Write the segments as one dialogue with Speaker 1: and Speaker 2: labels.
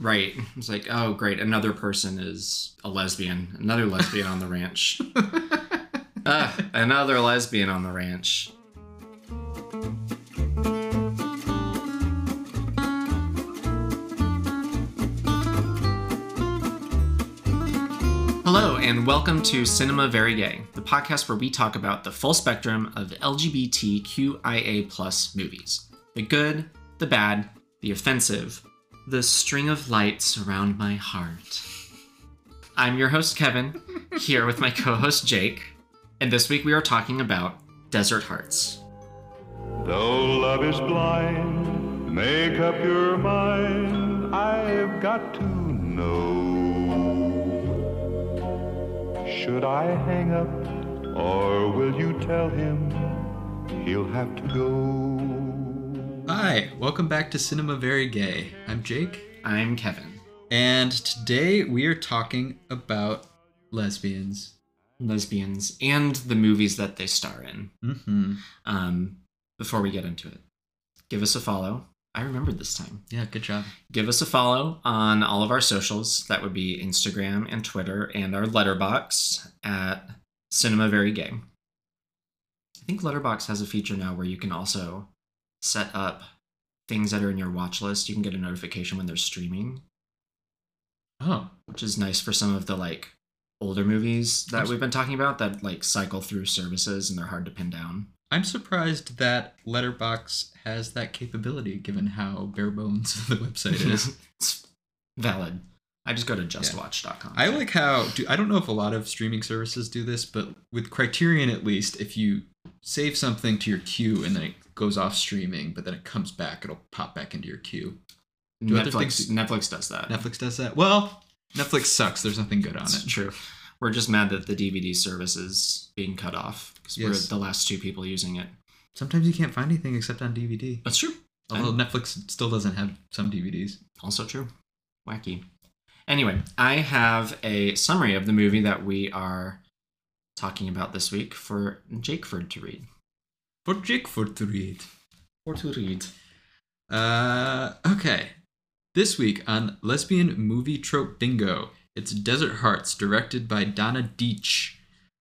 Speaker 1: Right. It's like, oh, great. Another person is a lesbian. Another lesbian on the ranch. Ah, another lesbian on the ranch. Hello, and welcome to Cinema Very Gay, the podcast where we talk about the full spectrum of LGBTQIA plus movies the good, the bad, the offensive, the string of lights around my heart. I'm your host, Kevin, here with my co host, Jake, and this week we are talking about Desert Hearts.
Speaker 2: Though love is blind, make up your mind. I've got to know. Should I hang up, or will you tell him he'll have to go?
Speaker 3: Hi, welcome back to Cinema Very Gay. I'm Jake,
Speaker 1: I'm Kevin.
Speaker 3: and today we are talking about lesbians.
Speaker 1: Lesbians and the movies that they star in.
Speaker 3: Mm-hmm.
Speaker 1: Um, before we get into it, give us a follow. I remembered this time.
Speaker 3: Yeah, good job.
Speaker 1: Give us a follow on all of our socials. That would be Instagram and Twitter and our letterboxd at Cinema Very Gay. I think Letterboxd has a feature now where you can also set up things that are in your watch list. You can get a notification when they're streaming,
Speaker 3: Oh,
Speaker 1: which is nice for some of the like older movies that we've been talking about that like cycle through services and they're hard to pin down.
Speaker 3: I'm surprised that Letterboxd has that capability, given how bare bones the website is.
Speaker 1: it's valid. I just go to justwatch.com.
Speaker 3: I like how do I don't know if a lot of streaming services do this, but with Criterion at least, if you save something to your queue and then it goes off streaming, but then it comes back, it'll pop back into your queue. do
Speaker 1: Netflix,
Speaker 3: things-
Speaker 1: Netflix does that.
Speaker 3: Netflix does that. Well, Netflix sucks. There's nothing good on
Speaker 1: It's
Speaker 3: it.
Speaker 1: true. We're just mad that the DVD service is being cut off because we're the last two people using it.
Speaker 3: Sometimes you can't find anything except on DVD.
Speaker 1: That's true.
Speaker 3: Although Netflix still doesn't have some DVDs.
Speaker 1: Also true. Wacky. Anyway, I have a summary of the movie that we are talking about this week for Jakeford to read.
Speaker 3: For Jakeford to read.
Speaker 1: Or to read.
Speaker 3: Uh, okay. This week on Lesbian Movie Trope Bingo, it's Desert Hearts, directed by Donna Deitch.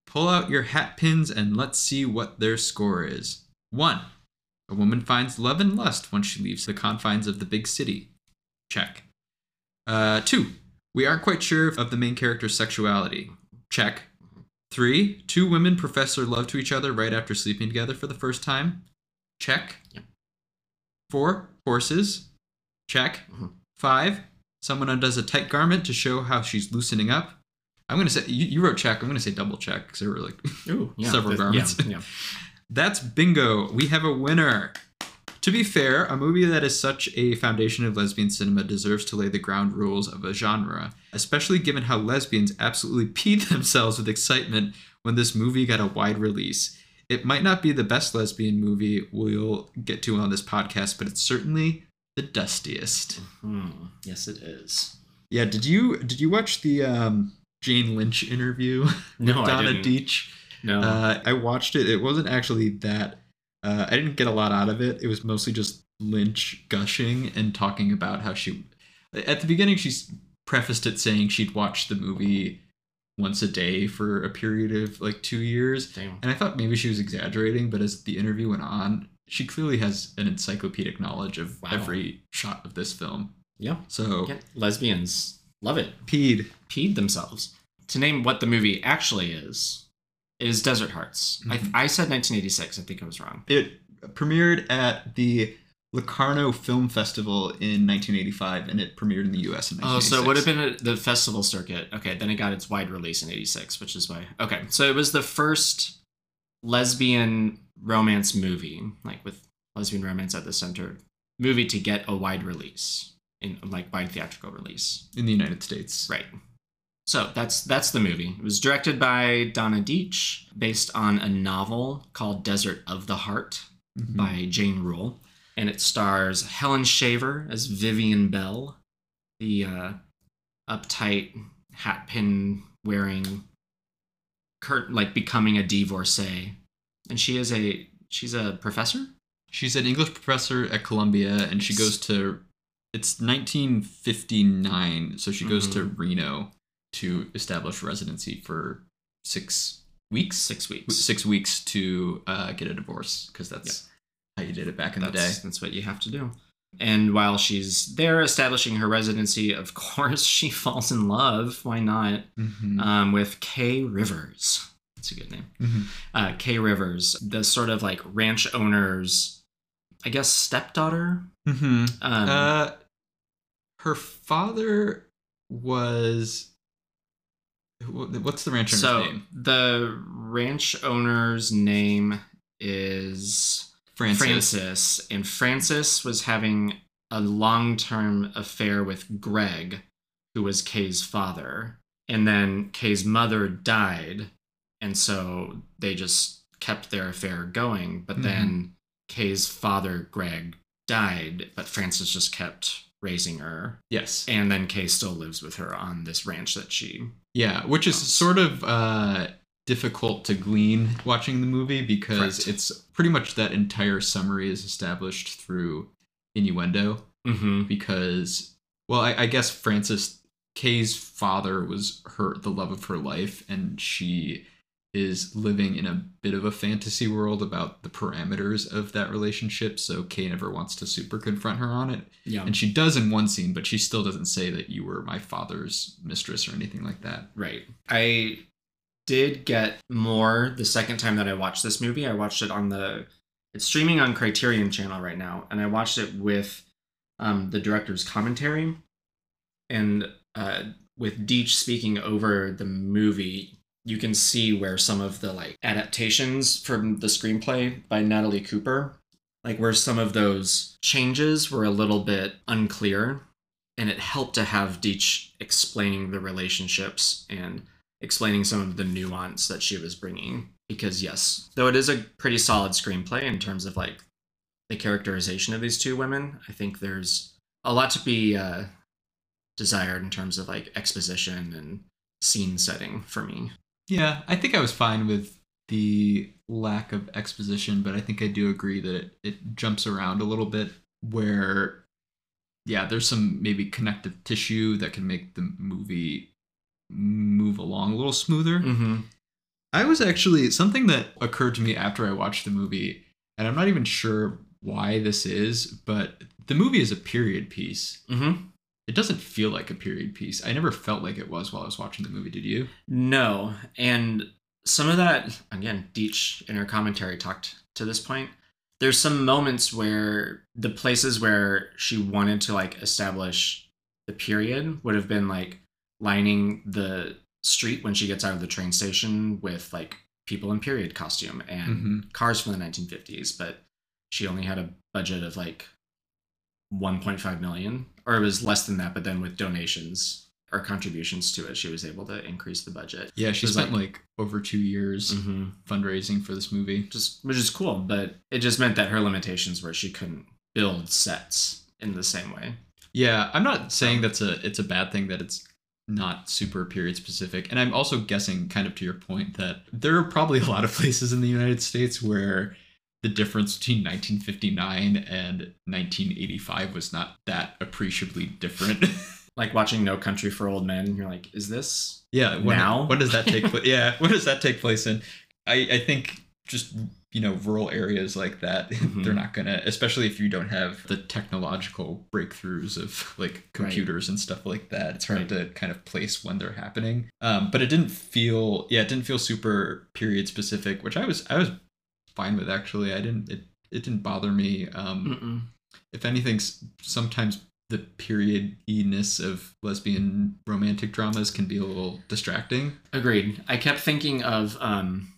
Speaker 3: Pull out your hat pins and let's see what their score is. 1. A woman finds love and lust when she leaves the confines of the big city. Check. Uh, 2. We aren't quite sure of the main character's sexuality. Check. 3. Two women profess their love to each other right after sleeping together for the first time. Check.
Speaker 1: Yep.
Speaker 3: Four, horses. Check.
Speaker 1: Mhm.
Speaker 3: Five, someone undoes a tight garment to show how she's loosening up. I'm gonna say you, you wrote check. I'm gonna say double check because there were like
Speaker 1: Ooh, yeah.
Speaker 3: Several garments.
Speaker 1: Yeah, yeah.
Speaker 3: that's bingo. We have a winner. To be fair, a movie that is such a foundation of lesbian cinema deserves to lay the ground rules of a genre, especially given how lesbians absolutely peed themselves with excitement when this movie got a wide release. It might not be the best lesbian movie we'll get to on this podcast, but it's certainly the dustiest.
Speaker 1: Hmm. Yes, it is.
Speaker 3: Yeah, did you did you watch the um, Jane Lynch interview
Speaker 1: No, I
Speaker 3: Donna
Speaker 1: didn't.
Speaker 3: Deitch?
Speaker 1: No.
Speaker 3: Uh, I watched it. It wasn't actually that. Uh, I didn't get a lot out of it. It was mostly just Lynch gushing and talking about how she. At the beginning, she prefaced it saying she'd watched the movie once a day for a period of like two years,
Speaker 1: Damn.
Speaker 3: and I thought maybe she was exaggerating. But as the interview went on, she clearly has an encyclopedic knowledge of
Speaker 1: Wow.
Speaker 3: every shot of this film.
Speaker 1: Yeah.
Speaker 3: So
Speaker 1: yeah. Lesbians love it.
Speaker 3: peed.
Speaker 1: peed themselves. To name what the movie actually is, is Desert Hearts.
Speaker 3: Mhm.
Speaker 1: I, I said 1986. I think I was wrong.
Speaker 3: It premiered at the Locarno Film Festival in 1985, and it premiered in the U.S. in 1986.
Speaker 1: Oh, so it would have been at the festival circuit. Okay, then it got its wide release in 86, which is why. Okay, so it was the first lesbian romance movie, like with lesbian romance at the center, movie to get a wide release, in like wide theatrical release.
Speaker 3: in the United States.
Speaker 1: Right. So that's that's the movie. It was directed by Donna Deitch, based on a novel called Desert of the Heart
Speaker 3: Mhm.
Speaker 1: by Jane Rule, and it stars Helen Shaver as Vivian Bell, the uh, uptight hat pin wearing, curt like becoming a divorcee, and she is a she's a professor.
Speaker 3: She's an English professor at Columbia, and she goes to it's 1959, so she goes to
Speaker 1: Mm-hmm.
Speaker 3: Reno to establish residency for six weeks.
Speaker 1: Six weeks.
Speaker 3: Six weeks to uh, get a divorce because that's how you did it back in the day.
Speaker 1: That's, that's what you have to do. And while she's there establishing her residency, of course, she falls in love. Why not?
Speaker 3: Mhm.
Speaker 1: Um, with Cay Rivers. That's a good name.
Speaker 3: Mhm.
Speaker 1: Uh, Cay Rivers, the sort of like ranch owner's, I guess, stepdaughter.
Speaker 3: Mhm.
Speaker 1: Um,
Speaker 3: Uh, her father was. Wh- What's the ranch owner's
Speaker 1: so
Speaker 3: name?
Speaker 1: the ranch owner's name is
Speaker 3: Frances.
Speaker 1: Frances, and Frances was having a long-term affair with Greg, who was Cay's father, and then Cay's mother died, and so they just kept their affair going. But
Speaker 3: Mhm.
Speaker 1: then Cay's father, Greg, died, but Frances just kept raising her,
Speaker 3: Yes.
Speaker 1: and then Cay still lives with her on this ranch that she.
Speaker 3: Yeah, which is sort of uh, difficult to glean watching the movie because
Speaker 1: Correct.
Speaker 3: it's pretty much that entire summary is established through innuendo.
Speaker 1: Mm-hmm.
Speaker 3: Because, well, I, I guess Frances Cay's father was her the love of her life, and she is living in a bit of a fantasy world about the parameters of that relationship. So Cay never wants to super confront her on it,
Speaker 1: Yeah.
Speaker 3: and she does in one scene, but she still doesn't say that you were my father's mistress or anything like that.
Speaker 1: Right. I did get more the second time that I watched this movie. I watched it on the it's streaming on Criterion channel right now, and I watched it with um, the director's commentary and uh, with Deitch speaking over the movie. You can see where some of the like adaptations from the screenplay by Natalie Cooper, like where some of those changes were a little bit unclear and it helped to have Deitch explaining the relationships and explaining some of the nuance that she was bringing. Because yes, though it is a pretty solid screenplay in terms of like the characterization of these two women, I think there's a lot to be uh, desired in terms of like exposition and scene setting for me.
Speaker 3: Yeah, I think I was fine with the lack of exposition, but I think I do agree that it, it jumps around a little bit where yeah, there's some maybe connective tissue that can make the movie move along a little smoother.
Speaker 1: Mm-hmm.
Speaker 3: I was actually something that occurred to me after I watched the movie, and I'm not even sure why this is, but the movie is a period piece.
Speaker 1: Mm-hmm.
Speaker 3: It doesn't feel like a period piece. I never felt like it was while I was watching the movie. Did you?
Speaker 1: No, and some of that again, Deitch in her commentary talked to this point. There's some moments where the places where she wanted to like establish the period would have been like lining the street when she gets out of the train station with like people in period costume and
Speaker 3: Mhm.
Speaker 1: cars from the 1950s, but she only had a budget of like 1.5 million, or it was less than that, but then with donations or contributions to it, she was able to increase the budget.
Speaker 3: Yeah, she spent
Speaker 1: like-
Speaker 3: like, over two years
Speaker 1: Mm-hmm.
Speaker 3: fundraising for this movie.
Speaker 1: Just which is cool, but it just meant that her limitations were she couldn't build sets in the same way.
Speaker 3: Yeah, I'm not saying that's a it's a bad thing that it's not super period specific. And I'm also guessing kind of to your point that there are probably a lot of places in the United States where the difference between 1959 and 1985 was not that appreciably different.
Speaker 1: Like watching No Country for Old Men, you're like, is this
Speaker 3: yeah, when,
Speaker 1: Now?
Speaker 3: when does that take place? Yeah, when does that take place in? I I think just you know rural areas like that
Speaker 1: Mhm.
Speaker 3: they're not gonna especially if you don't have the technological breakthroughs of like computers and stuff like that it's hard to kind of place when they're happening um but it didn't feel yeah it didn't feel super period specific which i was i was fine with actually i didn't it, it didn't bother me um
Speaker 1: Mm-mm.
Speaker 3: if anything sometimes the period-ness of lesbian romantic dramas can be a little distracting
Speaker 1: Agreed. I kept thinking of um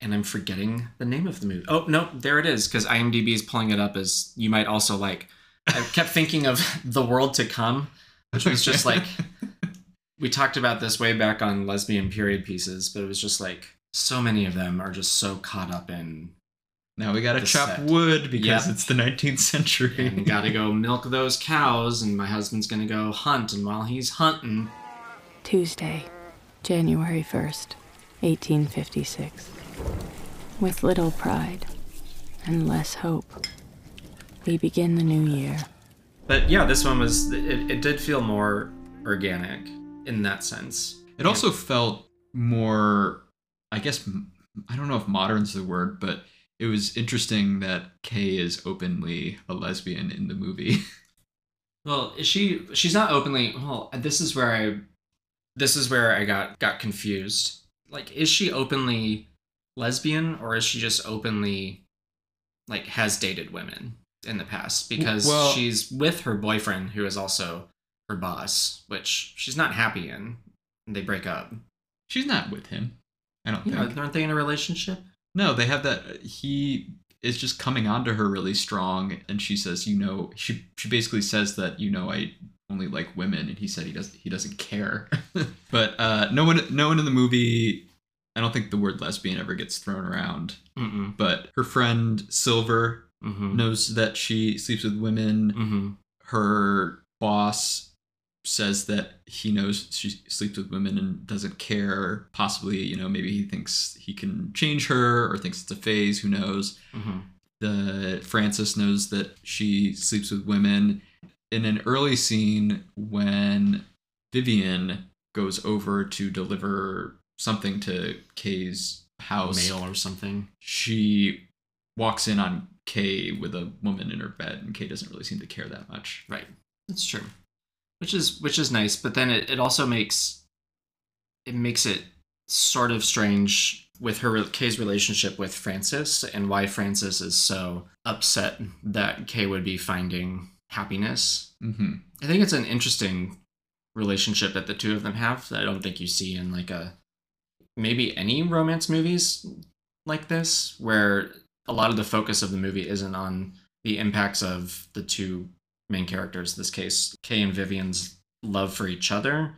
Speaker 1: and I'm forgetting the name of the movie. Oh no, there it is, because IMDb is pulling it up as you might also like. I kept thinking of The World to Come, which was just like we talked about this way back on lesbian period pieces, but it was just like so many of them are just so caught up in
Speaker 3: now we gotta chop
Speaker 1: set.
Speaker 3: wood because
Speaker 1: Yep.
Speaker 3: it's the 19th century
Speaker 1: and gotta go milk those cows, and my husband's gonna go hunt, and while he's hunting,
Speaker 4: Tuesday, January 1st, 1856. With little pride and less hope, we begin the new year
Speaker 1: But yeah, this one was it, it did feel more organic in that sense.
Speaker 3: It also felt more, I guess, I don't know if modern's the word, but it was interesting that Cay is openly a lesbian in the movie.
Speaker 1: Well, is she she's not openly well, this is where I this is where I got got confused. Like is she openly lesbian or is she just openly like has dated women in the past because
Speaker 3: Well-
Speaker 1: she's with her boyfriend who is also her boss, which she's not happy in. And they break up.
Speaker 3: She's not with him. I don't
Speaker 1: Yeah,
Speaker 3: think.
Speaker 1: aren't they in a relationship?
Speaker 3: No, they have that. He is just coming on to her really strong, and she says, "You know," she she basically says that, "You know, I only like women," and he said he does he doesn't care. but uh, no one no one in the movie. I don't think the word lesbian ever gets thrown around.
Speaker 1: Mm-mm.
Speaker 3: But her friend Silver
Speaker 1: Mm-hmm.
Speaker 3: knows that she sleeps with women.
Speaker 1: Mm-hmm.
Speaker 3: Her boss says that he knows she sleeps with women and doesn't care. Possibly, you know, maybe he thinks he can change her or thinks it's a phase. Who knows?
Speaker 1: Mm-hmm.
Speaker 3: The Frances knows that she sleeps with women. In an early scene, when Vivian goes over to deliver something to Cay's house,
Speaker 1: mail or something.
Speaker 3: she walks in on Cay with a woman in her bed, and Cay doesn't really seem to care that much.
Speaker 1: Right. That's true. Which is which is nice, but then it, it also makes it makes it sort of strange with her Cay's relationship with Frances and why Frances is so upset that Cay would be finding happiness.
Speaker 3: Mm-hmm.
Speaker 1: I think it's an interesting relationship that the two of them have that I don't think you see in like a maybe any romance movies like this where a lot of the focus of the movie isn't on the impacts of the two main characters in this case Cay and Vivian's love for each other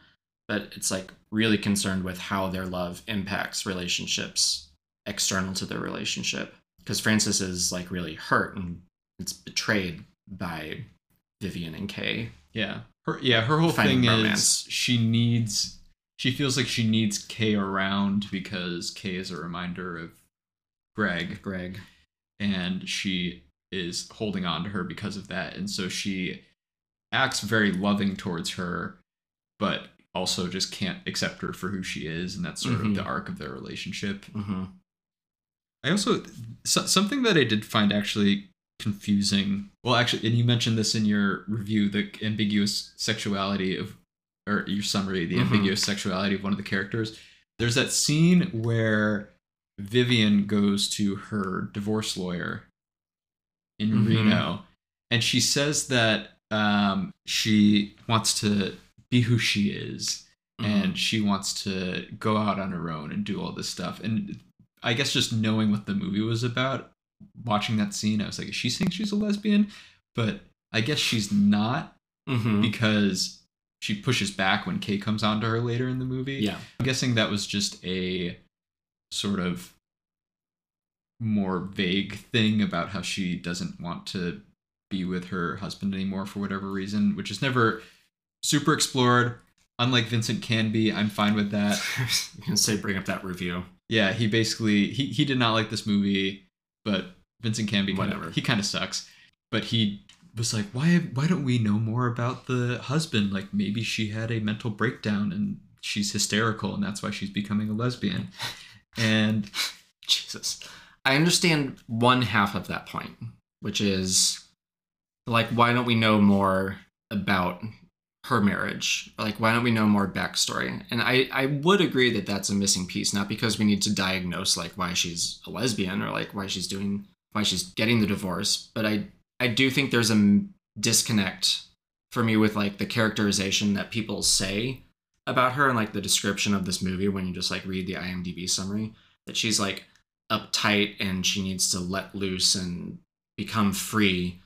Speaker 1: but it's like really concerned with how their love impacts relationships external to their relationship because Frances is like really hurt and it's betrayed by Vivian and Cay
Speaker 3: Yeah. Her yeah, her whole thing
Speaker 1: romance.
Speaker 3: is she needs she feels like she needs Cay around because Cay is a reminder of Greg
Speaker 1: Greg
Speaker 3: and she is holding on to her because of that. And so she acts very loving towards her, but also just can't accept her for who she is, and that's sort
Speaker 1: Mhm.
Speaker 3: of the arc of their relationship.
Speaker 1: mm-hmm.
Speaker 3: I also so, something that I did find actually confusing. Well, actually, and you mentioned this in your review, the ambiguous sexuality of, or your summary, the
Speaker 1: Mhm.
Speaker 3: ambiguous sexuality of one of the characters. There's that scene where Vivian goes to her divorce lawyer in
Speaker 1: Mhm.
Speaker 3: Reno, and she says that um, she wants to be who she is
Speaker 1: Mm-hmm.
Speaker 3: and she wants to go out on her own and do all this stuff. And I guess just knowing what the movie was about, watching that scene, I was like, is she saying she's a lesbian? But I guess she's not
Speaker 1: Mm-hmm.
Speaker 3: because she pushes back when Cay comes on to her later in the movie.
Speaker 1: yeah
Speaker 3: I'm guessing that was just a sort of more vague thing about how she doesn't want to be with her husband anymore for whatever reason, which is never super explored. Unlike Vincent Canby, I'm fine with that.
Speaker 1: you can say bring up that review
Speaker 3: Yeah, he basically he, he did not like this movie, but Vincent Canby kinda-
Speaker 1: Whatever.
Speaker 3: he kind of sucks. But he was like, why why don't we know more about the husband? Like maybe she had a mental breakdown and she's hysterical and that's why she's becoming a lesbian. And
Speaker 1: jesus i understand one half of that point which is like why don't we know more about her marriage? Like why don't we know more backstory? And i i would agree that that's a missing piece not because we need to diagnose like why she's a lesbian or like why she's doing why she's getting the divorce but i i do think there's a disconnect for me with like the characterization that people say about her and like the description of this movie when you just like read the imdb summary that she's like uptight and she needs to let loose and become free.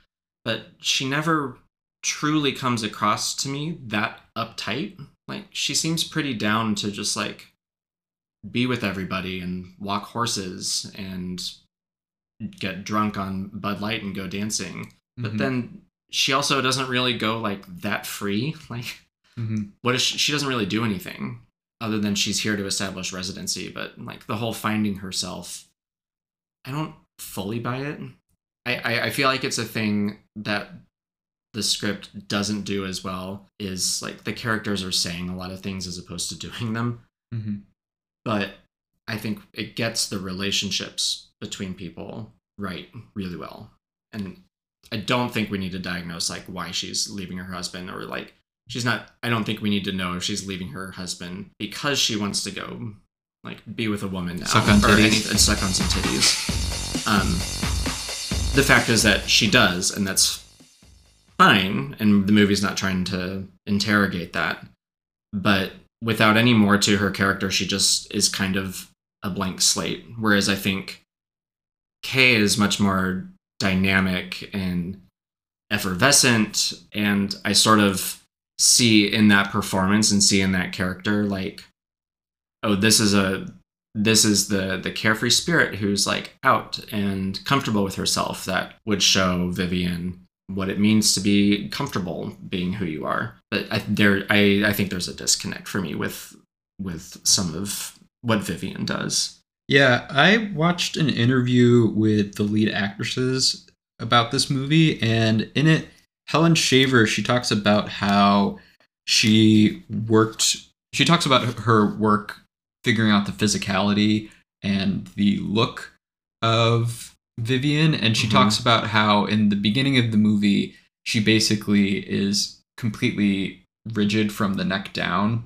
Speaker 1: But she never truly comes across to me that uptight. Like she seems pretty down to just like be with everybody and walk horses and get drunk on bud light and go dancing. But
Speaker 3: Mhm,
Speaker 1: then she also doesn't really go like that free. Like
Speaker 3: mhm.
Speaker 1: what is she, she doesn't really do anything other than she's here to establish residency. But like the whole finding herself i don't fully buy it i i, I feel like it's a thing that the script doesn't do as well is like the characters are saying a lot of things as opposed to doing them.
Speaker 3: Mm-hmm.
Speaker 1: But I think it gets the relationships between people right really well. And I don't think we need to diagnose like why she's leaving her husband or like she's not I don't think we need to know if she's leaving her husband because she wants to go like be with a woman now
Speaker 3: Suck on
Speaker 1: or
Speaker 3: titties.
Speaker 1: any- and suck on some titties. Um the fact is that she does and that's fine and the movie's not trying to interrogate that. But without any more to her character, she just is kind of a blank slate. Whereas I think Cay is much more dynamic and effervescent, and I sort of see in that performance and see in that character like, oh, this is a this is the the carefree spirit who's like out and comfortable with herself that would show Vivian what it means to be comfortable being who you are. But I, there, I, I think there's a disconnect for me with with some of what Vivian does.
Speaker 3: Yeah, I watched an interview with the lead actresses about this movie, and in it, Helen Shaver she talks about how she worked. She talks about her work figuring out the physicality and the look of Vivian, and she
Speaker 1: Mhm.
Speaker 3: talks about how in the beginning of the movie she basically is completely rigid from the neck down,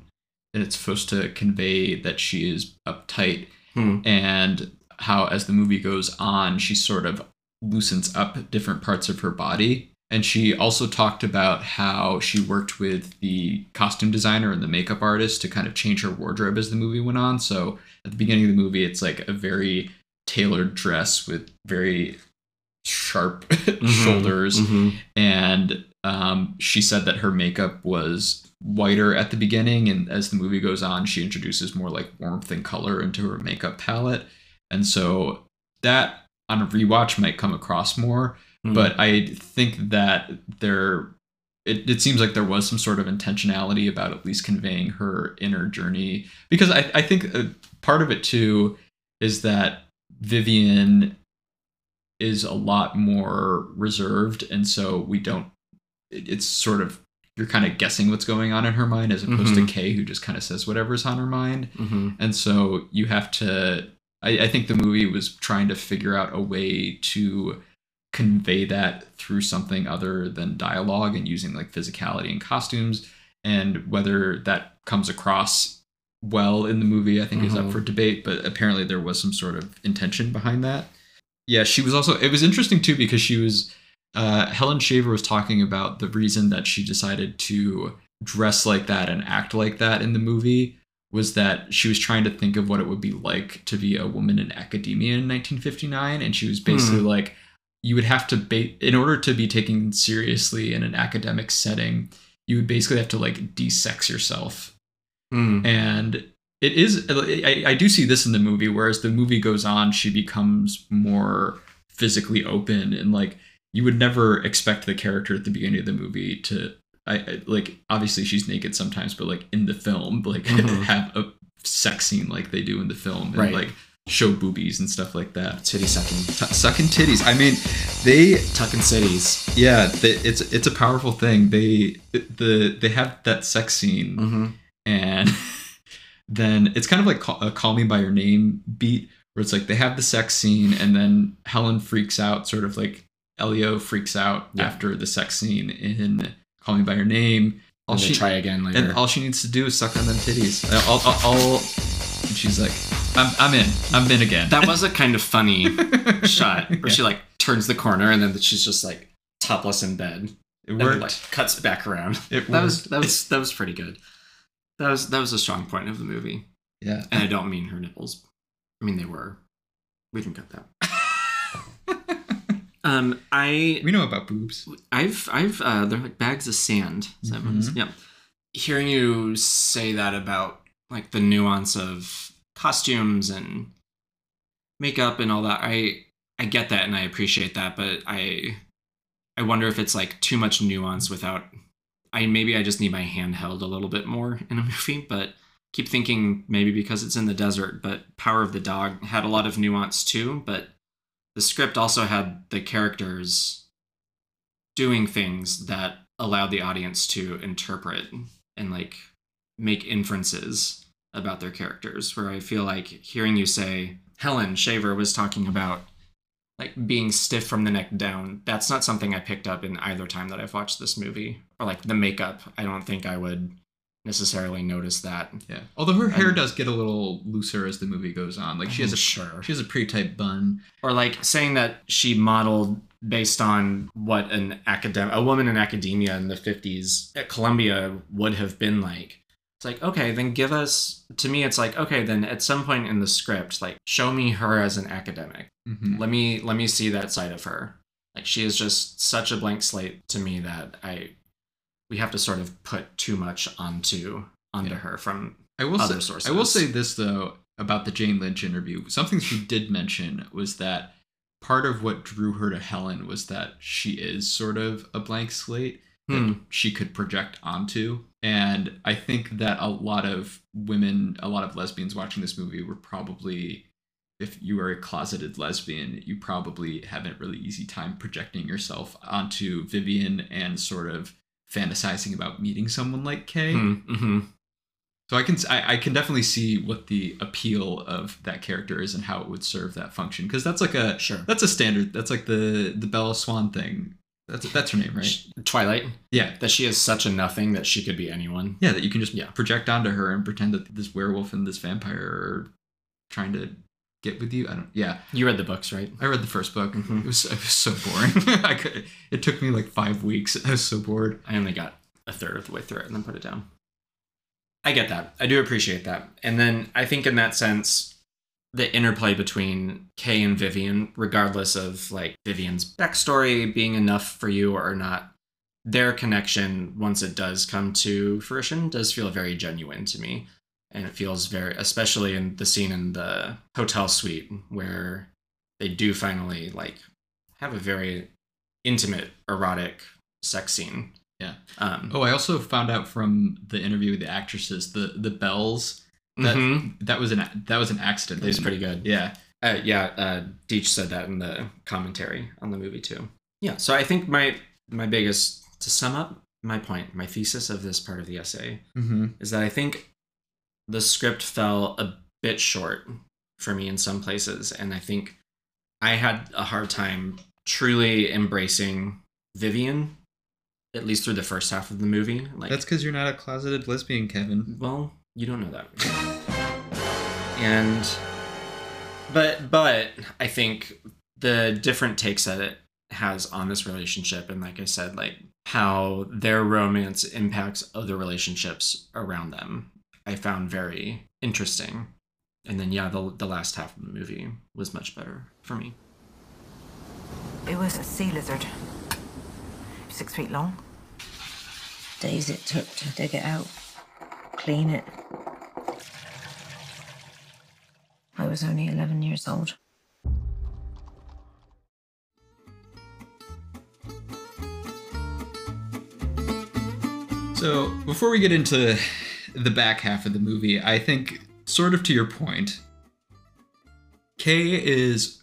Speaker 3: and it's supposed to convey that she is uptight
Speaker 1: Hmm.
Speaker 3: and how as the movie goes on she sort of loosens up different parts of her body and she also talked about how she worked with the costume designer and the makeup artist to kind of change her wardrobe as the movie went on. So at the beginning of the movie it's like a very tailored dress with very sharp shoulders.
Speaker 1: Mhm.
Speaker 3: and um, she said that her makeup was whiter at the beginning and as the movie goes on she introduces more like warmth and color into her makeup palette. And so that on a rewatch might come across more
Speaker 1: Mhm.
Speaker 3: but i think that there it, it seems like there was some sort of intentionality about at least conveying her inner journey because i, I think uh, part of it too is that vivian is a lot more reserved and so we don't it- it's sort of you're kind of guessing what's going on in her mind as opposed
Speaker 1: Mhm.
Speaker 3: to Cay who just kind of says whatever's on her mind
Speaker 1: Mhm.
Speaker 3: and so you have to I, I think the movie was trying to figure out a way to convey that through something other than dialogue and using like physicality and costumes and whether that comes across well in the movie i think is up
Speaker 1: Mhm.
Speaker 3: for debate but apparently there was some sort of intention behind that yeah she was also it was interesting too because she was uh, helen shaver was talking about the reason that she decided to dress like that and act like that in the movie was that she was trying to think of what it would be like to be a woman in academia in 1959 and she was basically like you would have to ba- in order to be taken seriously in an academic setting you would basically have to like de-sex yourself
Speaker 1: Mm.
Speaker 3: and it is I, I do see this in the movie whereas the movie goes on she becomes more physically open and like you would never expect the character at the beginning of the movie to I, I like obviously she's naked sometimes but like in the film like
Speaker 1: Mhm.
Speaker 3: have a sex scene like they do in the film and
Speaker 1: Right.
Speaker 3: like show boobies and stuff like that
Speaker 1: Titty sucking.
Speaker 3: T- sucking titties i mean they
Speaker 1: Tucking cities.
Speaker 3: yeah they, it's it's a powerful thing they the they have that sex scene
Speaker 1: Mm-hmm.
Speaker 3: and then it's kind of like call, a call me by your name beat where it's like they have the sex scene and then helen freaks out sort of like elio freaks out
Speaker 1: Yeah.
Speaker 3: after the sex scene in call me by your name all
Speaker 1: And
Speaker 3: she
Speaker 1: try again later.
Speaker 3: and all she needs to do is suck on them titties I'll, I'll, I'll- and she's like I'm, I'm in i'm in again
Speaker 1: that was a kind of funny shot where
Speaker 3: Yeah.
Speaker 1: she like turns the corner and then she's just like topless in bed.
Speaker 3: it
Speaker 1: And
Speaker 3: worked
Speaker 1: like cuts back around.
Speaker 3: it
Speaker 1: That was that was that was pretty good. That was that was a strong point of the movie.
Speaker 3: yeah
Speaker 1: And I don't mean her nipples. I mean they were. We can cut that. Um, I
Speaker 3: we know about boobs
Speaker 1: I've I've uh, they're like bags of sand.
Speaker 3: Mhm.
Speaker 1: Yeah. Hearing you say that about like the nuance of costumes and makeup and all that, I I get that and I appreciate that, but I I wonder if it's like too much nuance without I maybe I just need my hand held a little bit more in a movie, but keep thinking maybe because it's in the desert, but Power of the Dog had a lot of nuance too, but the script also had the characters doing things that allowed the audience to interpret and like make inferences about their characters. Where I feel like hearing you say Helen Shaver was talking about like being stiff from the neck down. That's not something I picked up in either time that I've watched this movie. Or like the makeup. I don't think I would necessarily notice that.
Speaker 3: Yeah. Although her hair
Speaker 1: And-
Speaker 3: does get a little looser as the movie goes on. Like she has a
Speaker 1: sure.
Speaker 3: she has a pretty tight bun.
Speaker 1: or like saying that she modeled based on what an academic a woman in academia in the 50s at Columbia would have been like it's like okay then give us to me it's like okay then at some point in the script like show me her as an academic
Speaker 3: Mhm.
Speaker 1: let me let me see that side of her like she is just such a blank slate to me that i we have to sort of put too much onto onto
Speaker 3: Yeah.
Speaker 1: her from
Speaker 3: I will
Speaker 1: other
Speaker 3: say,
Speaker 1: sources.
Speaker 3: I will say this though about the Jane Lynch interview. Something she did mention was that part of what drew her to Helen was that she is sort of a blank slate that
Speaker 1: Hmm.
Speaker 3: she could project onto. And I think that a lot of women, a lot of lesbians watching this movie were probably if you are a closeted lesbian, you probably haven't really easy time projecting yourself onto Vivian and sort of fantasizing about meeting someone like Cay.
Speaker 1: Hmm, mhm.
Speaker 3: So I can I, I can definitely see what the appeal of that character is and how it would serve that function because that's like a
Speaker 1: Sure.
Speaker 3: that's a standard that's like the the Bella Swan thing that's that's her name right?
Speaker 1: Twilight?
Speaker 3: Yeah.
Speaker 1: That she is such a nothing that she could be anyone.
Speaker 3: Yeah that you can just
Speaker 1: Yeah.
Speaker 3: project onto her and pretend that this werewolf and this vampire are trying to get with you. I don't yeah.
Speaker 1: You read the books right?
Speaker 3: I read the first book.
Speaker 1: Mhm.
Speaker 3: it was it was so boring. I could it took me like five weeks. I was so bored.
Speaker 1: I only got a third of the way through it and then put it down. I get that. I do appreciate that. And then I think in that sense, the interplay between Cay and Vivian, regardless of like Vivian's backstory being enough for you or not, their connection, once it does come to fruition, does feel very genuine to me. And it feels very, especially in the scene in the hotel suite where they do finally like have a very intimate, erotic sex scene.
Speaker 3: Yeah.
Speaker 1: Um,
Speaker 3: oh I also found out from the interview with the actresses the the bells that
Speaker 1: mhm.
Speaker 3: that was an that was an accident
Speaker 1: It was pretty good.
Speaker 3: yeah
Speaker 1: Uh, yeah, uh, Deitch said that in the commentary on the movie too. Yeah, so I think my my biggest to sum up my point, my thesis of this part of the essay
Speaker 3: mm-hmm.
Speaker 1: is that I think the script fell a bit short for me in some places, and I think I had a hard time truly embracing Vivian, at least through the first half of the movie. Like
Speaker 3: That's because you're not a closeted lesbian, Kevin.
Speaker 1: well, you don't know that. And but but I think the different takes that it has on this relationship and like I said like how their romance impacts other relationships around them I found very interesting. And then yeah, the the last half of the movie was much better for me.
Speaker 5: It was a sea lizard. Six feet long. Days it took to dig it out, clean it. I was only 11 years old.
Speaker 3: So before we get into the back half of the movie, I think sort of to your point, Cay is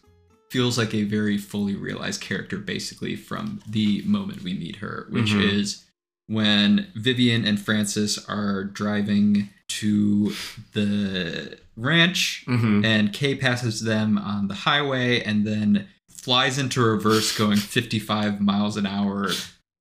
Speaker 3: feels like a very fully realized character basically from the moment we meet her, which
Speaker 1: Mhm.
Speaker 3: is when Vivian and Frances are driving to the ranch
Speaker 1: Mm-hmm.
Speaker 3: and Cay passes them on the highway and then flies into reverse going 55 miles an hour,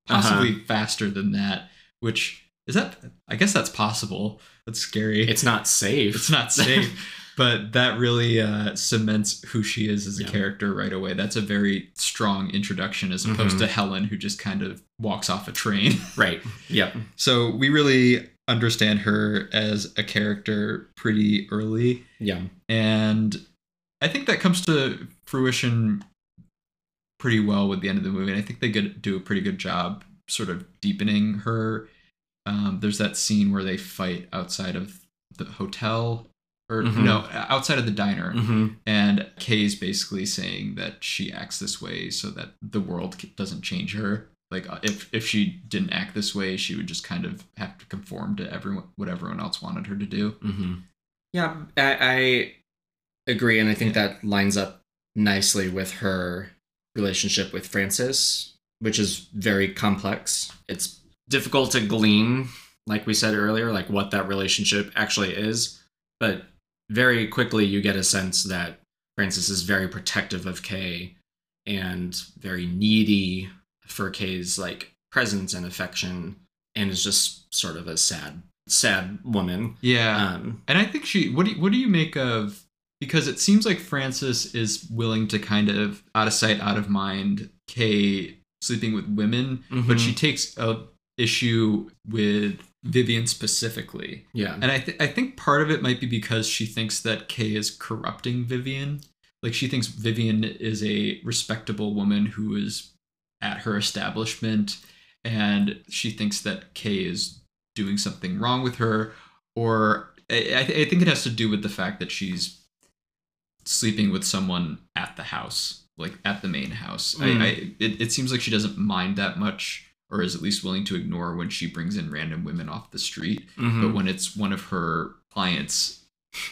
Speaker 3: possibly faster than that, which is that I guess that's possible. That's scary.
Speaker 1: It's not safe.
Speaker 3: it's not safe. but that really uh, cements who she is as a
Speaker 1: Yeah.
Speaker 3: character right away. That's a very strong introduction as opposed
Speaker 1: Mhm.
Speaker 3: to Helen, who just kind of walks off a train.
Speaker 1: right. Yep.
Speaker 3: so we really understand her as a character pretty early.
Speaker 1: Yeah.
Speaker 3: And I think that comes to fruition pretty well with the end of the movie. And I think they do a pretty good job sort of deepening her. Um, there's that scene where they fight outside of the hotel, or
Speaker 1: Mhm.
Speaker 3: no, outside of the diner.
Speaker 1: Mm-hmm.
Speaker 3: And Cay's basically saying that she acts this way so that the world doesn't change her. Like uh, if if she didn't act this way, she would just kind of have to conform to everyone what everyone else wanted her to do.
Speaker 1: Mm-hmm. Yeah, I, I agree, and I think that lines up nicely with her relationship with Frances which is very complex. It's difficult to glean, like we said earlier, like what that relationship actually is. But very quickly, you get a sense that Frances is very protective of Cay and very needy for Cay's like presence and affection, and is just sort of a sad, sad woman.
Speaker 3: Yeah.
Speaker 1: Um,
Speaker 3: And I think she. What do you, what do you make of? Because it seems like Frances is willing to kind of out of sight, out of mind, Cay sleeping with women, but
Speaker 1: Mhm.
Speaker 3: she takes a issue with Vivian specifically.
Speaker 1: yeah,
Speaker 3: And I th- I think part of it might be because she thinks that Cay is corrupting Vivian. Like she thinks Vivian is a respectable woman who is at her establishment, and she thinks that Cay is doing something wrong with her, or I, I th- I think it has to do with the fact that she's sleeping with someone at the house, like at the main house.
Speaker 1: Mm.
Speaker 3: I, I it, it seems like she doesn't mind that much, or is at least willing to ignore when she brings in random women off the street
Speaker 1: Mhm.
Speaker 3: but when it's one of her clients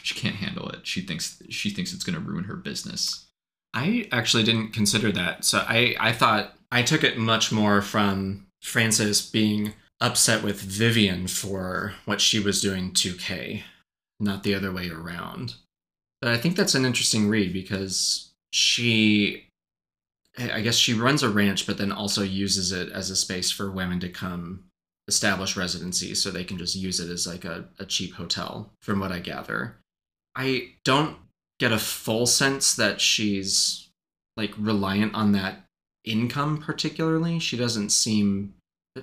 Speaker 3: she can't handle it she thinks she thinks it's going to ruin her business
Speaker 1: I actually didn't consider that. So I, I thought I took it much more from Frances being upset with Vivian for what she was doing to Cay, not the other way around. But I think that's an interesting read because she, I guess she runs a ranch, but then also uses it as a space for women to come establish residency so they can just use it as like a, a cheap hotel, from what I gather. I don't get a full sense that she's like reliant on that income particularly she doesn't seem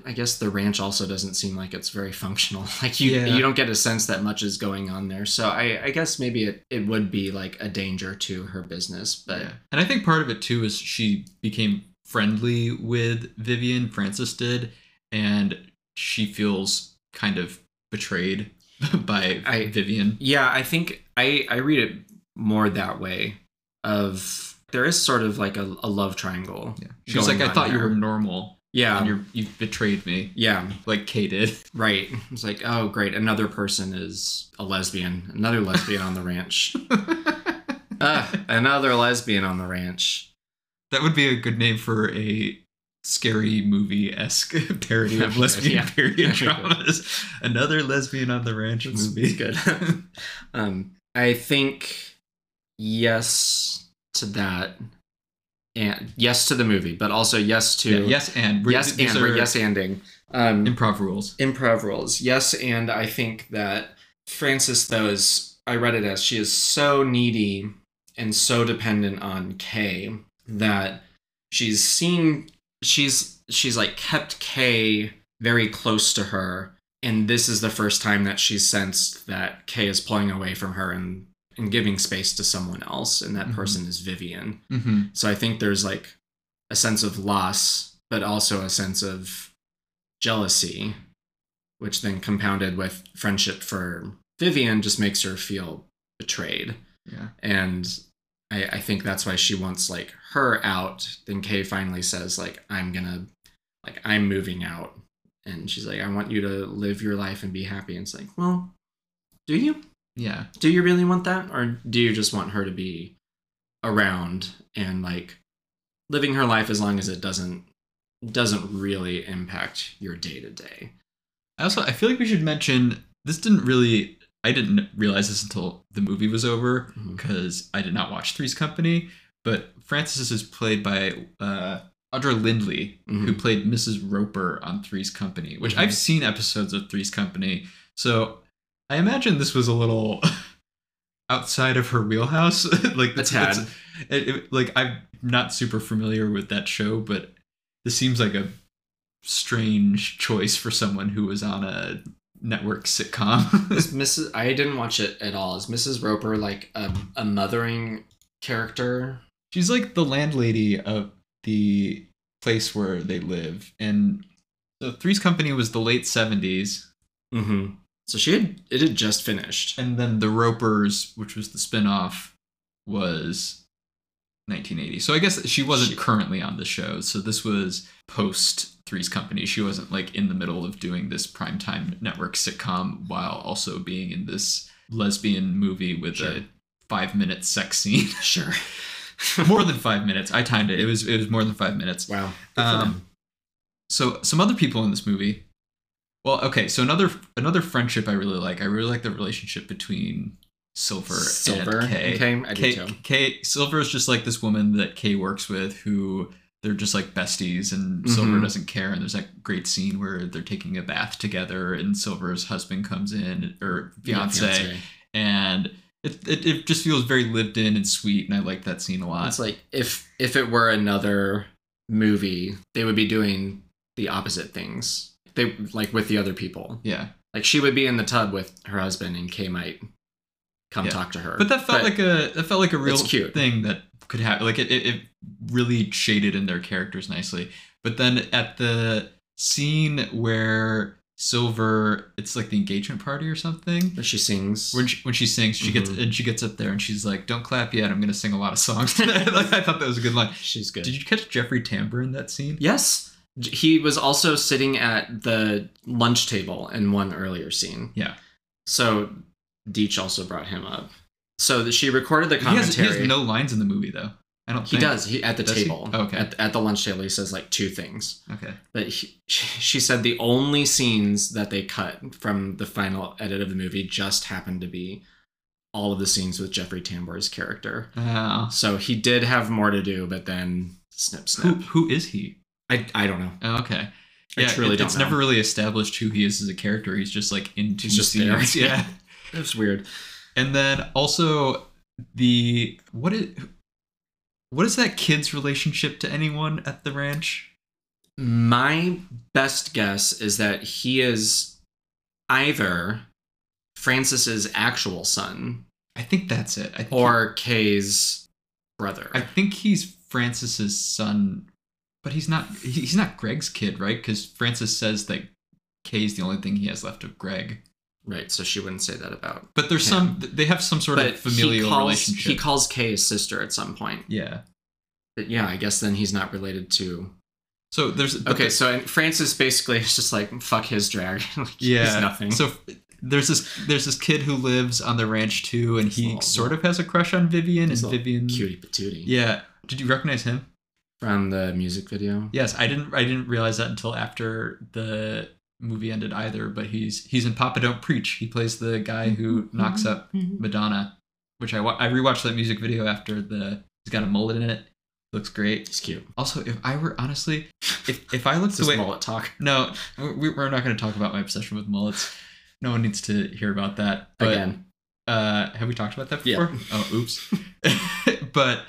Speaker 1: i guess the ranch also doesn't seem like it's very functional like you
Speaker 3: Yeah.
Speaker 1: you don't get a sense that much is going on there so i i guess maybe it, it would be like a danger to her business but
Speaker 3: yeah. and i think part of it too is she became friendly with vivian frances did and she feels kind of betrayed by
Speaker 1: I-
Speaker 3: vivian
Speaker 1: Yeah, I think I I read it more that way. Of there is sort of like a, a love triangle.
Speaker 3: yeah. she was like i thought you were normal
Speaker 1: Yeah,
Speaker 3: and you betrayed me
Speaker 1: yeah,
Speaker 3: like cay did
Speaker 1: right. It's like oh great, another person is a lesbian, another lesbian on the ranch. Ah, another lesbian on the ranch.
Speaker 3: that would be a good name for a scary movie esque parody of lesbian
Speaker 1: Yeah.
Speaker 3: period dramas. Another lesbian on the ranch
Speaker 1: It's,
Speaker 3: movie.
Speaker 1: good. um, I think yes to that, and yes to the movie, but also yes to
Speaker 3: Yeah, yes, and we're-
Speaker 1: yes and we're yes anding. Um,
Speaker 3: improv rules.
Speaker 1: improv rules. Yes, and I think that Frances, though, is I read it as she is so needy and so dependent on Cay that she's seen she's she's like kept Cay very close to her, and this is the first time that she's sensed that Cay is pulling away from her and and giving space to someone else, and that
Speaker 3: Mhm.
Speaker 1: person is Vivian.
Speaker 3: Mm-hmm.
Speaker 1: So I think there's like a sense of loss, but also a sense of jealousy, which then compounded with friendship for Vivian just makes her feel betrayed.
Speaker 3: Yeah.
Speaker 1: And I, I think that's why she wants like her out. Then Cay finally says, like, I'm gonna like I'm moving out. And she's like, I want you to live your life and be happy. And it's like, well, do you?
Speaker 3: Yeah.
Speaker 1: do you really want that or do you just want her to be around and like living her life as long as it doesn't doesn't really impact your day to day
Speaker 3: I also I feel like we should mention this didn't really I didn't realize this until the movie was over because I did not watch Three's Company, but Frances is played by uh Audra Lindley, who
Speaker 1: Mhm.
Speaker 3: played Mrs. Roper on Three's Company, which
Speaker 1: Mhm.
Speaker 3: I've seen episodes of Three's Company. So I imagine this was a little outside of her wheelhouse. like that's
Speaker 1: tad
Speaker 3: it, it- like I'm not super familiar with that show, but this seems like a strange choice for someone who was on a network sitcom.
Speaker 1: is mrs i didn't watch it at all is mrs roper like a, a mothering character
Speaker 3: She's like the landlady of the place where they live, and so Three's Company was the late '70s,
Speaker 1: mm-hmm. So she had it had just finished
Speaker 3: and then the Ropers, which was the spinoff, was 1980. So I guess she wasn't
Speaker 1: She-
Speaker 3: currently on the show. So this was post Three's Company. She wasn't like in the middle of doing this primetime network sitcom while also being in this lesbian movie with
Speaker 1: Sure.
Speaker 3: a five minute sex scene.
Speaker 1: sure
Speaker 3: more than five minutes. I timed it. It was it was more than five minutes.
Speaker 1: wow
Speaker 3: Um, so some other people in this movie. Well, okay, so another another friendship I really like. I really like the relationship between Silver,
Speaker 1: Silver
Speaker 3: and Cay.
Speaker 1: and Cay, I
Speaker 3: Cay,
Speaker 1: too.
Speaker 3: Cay Silver is just like this woman that Cay works with who they're just like besties and Silver
Speaker 1: Mhm.
Speaker 3: doesn't care and there's that great scene where they're taking a bath together and Silver's husband comes in or
Speaker 1: Yeah,
Speaker 3: fiance, and it, it, it just feels very lived in and sweet and I like that scene a lot.
Speaker 1: It's like if if it were another movie, they would be doing the opposite things. They like with the other people.
Speaker 3: yeah.
Speaker 1: Like she would be in the tub with her husband, and Cay might come
Speaker 3: Yeah.
Speaker 1: talk to her.
Speaker 3: But that felt like a that felt like a real
Speaker 1: cute.
Speaker 3: thing that could happen. Like it, it, it really shaded in their characters nicely. But then at the scene where Silver, it's like the engagement party or something.
Speaker 1: But she sings.
Speaker 3: When she, when she sings, she gets
Speaker 1: Mhm.
Speaker 3: and she gets up there and she's like, "Don't clap yet. I'm gonna sing a lot of songs tonight." like I thought that was a good line.
Speaker 1: She's good.
Speaker 3: Did you catch Jeffrey Tambor in that scene?
Speaker 1: Yes. He was also sitting at the lunch table in one earlier scene.
Speaker 3: Yeah.
Speaker 1: So Deitch also brought him up. So that she recorded the
Speaker 3: He has,
Speaker 1: commentary.
Speaker 3: he has no lines in the movie though. I don't.
Speaker 1: He
Speaker 3: think.
Speaker 1: does. He at the
Speaker 3: Does
Speaker 1: table.
Speaker 3: Okay.
Speaker 1: At, at the lunch table, he says like two things.
Speaker 3: Okay.
Speaker 1: But he, she said the only scenes that they cut from the final edit of the movie just happened to be all of the scenes with Jeffrey Tambor's character.
Speaker 3: Uh,
Speaker 1: So he did have more to do, but then snip
Speaker 3: who who is he?
Speaker 1: I I don't know.
Speaker 3: Oh, okay.
Speaker 1: I
Speaker 3: Yeah,
Speaker 1: truly
Speaker 3: it-
Speaker 1: don't
Speaker 3: it's
Speaker 1: know.
Speaker 3: never really established who he is as a character. He's just like in two
Speaker 1: just there.
Speaker 3: Yeah.
Speaker 1: It was weird.
Speaker 3: and then also the what is what is that kid's relationship to anyone at the ranch?
Speaker 1: My best guess is that he is either Frances's actual son
Speaker 3: I think that's it. Think
Speaker 1: or Cay's brother.
Speaker 3: I think he's Frances's son, but he's not he's not Greg's kid, right? Because Frances says that Cay's the only thing he has left of Greg.
Speaker 1: right, so she wouldn't say that about.
Speaker 3: But there's
Speaker 1: Him.
Speaker 3: some. They have some sort
Speaker 1: But
Speaker 3: of familial
Speaker 1: he calls,
Speaker 3: relationship.
Speaker 1: He calls Cay his sister at some point.
Speaker 3: yeah.
Speaker 1: But yeah, I guess then he's not related to.
Speaker 3: So there's
Speaker 1: Okay,
Speaker 3: the-
Speaker 1: so Frances basically is just like fuck his drag. like,
Speaker 3: yeah
Speaker 1: he's nothing.
Speaker 3: so there's this there's this kid who lives on the ranch too and he sort of has a crush on vivian and vivian
Speaker 1: cutie patootie
Speaker 3: yeah did you recognize him
Speaker 1: from the music video.
Speaker 3: yes i didn't i didn't realize that until after the movie ended either but he's he's in papa don't preach he plays the guy who mm-hmm. knocks up mm-hmm. Mm-hmm. madonna which i i rewatched that music video after the he's got a mullet in it looks great
Speaker 1: He's cute.
Speaker 3: also if i were honestly if if i looked
Speaker 1: It's this
Speaker 3: the way
Speaker 1: mullet talk
Speaker 3: no we, we're not going to talk about my obsession with mullets no one needs to hear about that but,
Speaker 1: again.
Speaker 3: Uh, have we talked about that before?
Speaker 1: Yeah.
Speaker 3: before? Oh, oops. but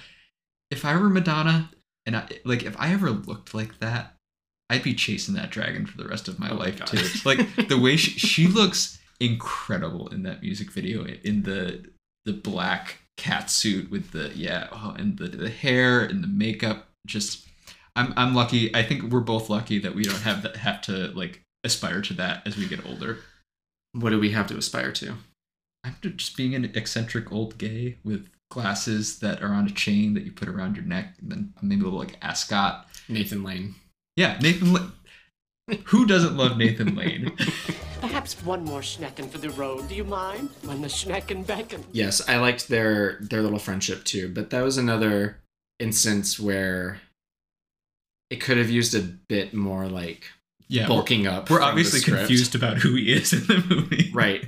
Speaker 3: if I were Madonna, and I, like if I ever looked like that, I'd be chasing that dragon for the rest of my
Speaker 1: Oh
Speaker 3: life
Speaker 1: God.
Speaker 3: too. Like the way she, she looks incredible in that music video in the the black cat suit with the yeah, oh, and the the hair and the makeup. Just I'm I'm lucky. I think we're both lucky that we don't have that have to like aspire to that as we get older.
Speaker 1: What do we have to aspire to?
Speaker 3: I'm just being an eccentric old gay with glasses that are on a chain that you put around your neck, and then maybe a little like ascot.
Speaker 1: Nathan Lane.
Speaker 3: Yeah, Nathan. La- Who doesn't love Nathan Lane?
Speaker 6: Perhaps one more schnecken for the road. Do you mind? When the schnecken beckon.
Speaker 1: Yes, I liked their their little friendship too, but that was another instance where it could have used a bit more like
Speaker 3: Yeah, we're,
Speaker 1: bulking up.
Speaker 3: we're
Speaker 1: from the
Speaker 3: obviously confused about who he is in the movie.
Speaker 1: right?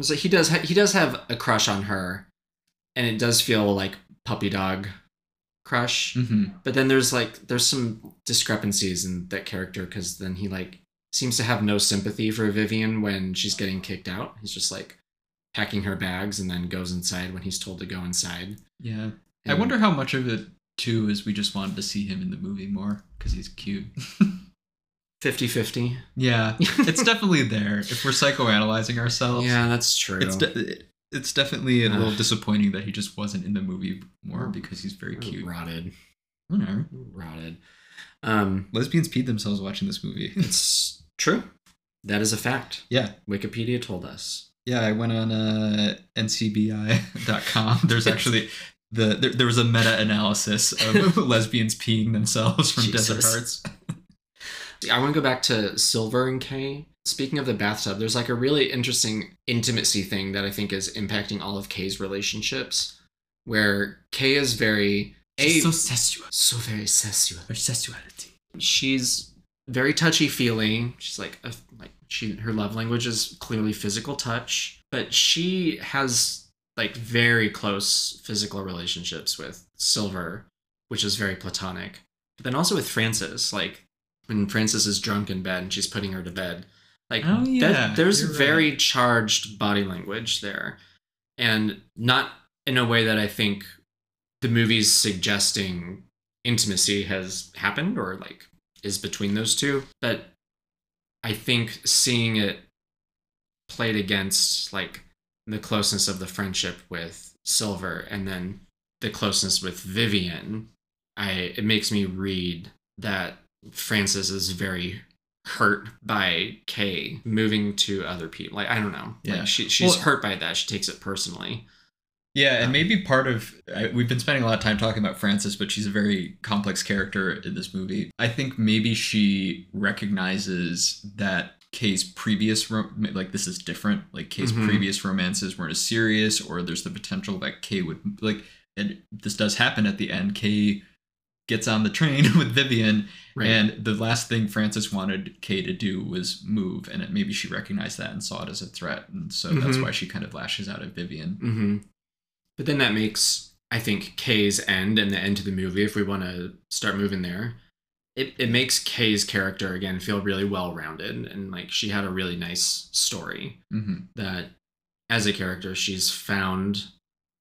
Speaker 1: So he does ha- he does have a crush on her, and it does feel like puppy dog crush.
Speaker 3: hmm
Speaker 1: But then there's like there's some discrepancies in that character because then he like seems to have no sympathy for Vivian when she's getting kicked out. He's just like packing her bags and then goes inside when he's told to go inside.
Speaker 3: Yeah, I wonder how much of it too is we just wanted to see him in the movie more because he's cute.
Speaker 1: 50-50.
Speaker 3: yeah, it's definitely there. If we're psychoanalyzing ourselves,
Speaker 1: Yeah, that's true.
Speaker 3: it's de- it's definitely a little disappointing that he just wasn't in the movie more because he's very cute.
Speaker 1: Rotted. Rotted. Um,
Speaker 3: Lesbians peed themselves watching this movie.
Speaker 1: it's true. That is a fact.
Speaker 3: yeah.
Speaker 1: Wikipedia told us.
Speaker 3: Yeah, I went on uh, ncbi.com. There's actually the there, there was a meta analysis of lesbians peeing themselves from Desert Hearts.
Speaker 1: I want to go back to Silver and Kay. Speaking of the bathtub, there's like a really interesting intimacy thing that I think is impacting all of Cay's relationships, where Cay is very a
Speaker 3: so sensual.
Speaker 1: so very sensual.
Speaker 3: Her sexuality.
Speaker 1: She's very touchy feeling. She's like a, like she her love language is clearly physical touch, but she has like very close physical relationships with Silver, which is very platonic. But then also with Frances, like when Frances is drunk in bed and she's putting her to bed, like
Speaker 3: Oh,
Speaker 1: that- there's
Speaker 3: you're right.
Speaker 1: very charged body language there, and not in a way that I think the movie's suggesting intimacy has happened or like is between those two but i think seeing it played against like the closeness of the friendship with silver and then the closeness with vivian i it makes me read that frances is very hurt by cay moving to other people like i don't know
Speaker 3: Yeah.
Speaker 1: like she, she's
Speaker 3: Well-
Speaker 1: hurt by that she takes it personally
Speaker 3: Yeah, and maybe part of I, we've been spending a lot of time talking about Frances, but she's a very complex character in this movie. I think maybe she recognizes that Cay's previous rom- like this is different. Like Cay's
Speaker 1: Mhm.
Speaker 3: previous romances weren't as serious, or there's the potential that Cay would like. And this does happen at the end. Cay gets on the train with Vivian,
Speaker 1: right
Speaker 3: and the last thing Frances wanted Cay to do was move, and it, maybe she recognized that and saw it as a threat, and so that's
Speaker 1: Mhm.
Speaker 3: why she kind of lashes out at Vivian.
Speaker 1: hmm But then that makes, I think, Cay's end and the end to the movie, if we want to start moving there, it, it makes Cay's character, again, feel really well rounded. And like she had a really nice story
Speaker 3: hmm
Speaker 1: that as a character, she's found,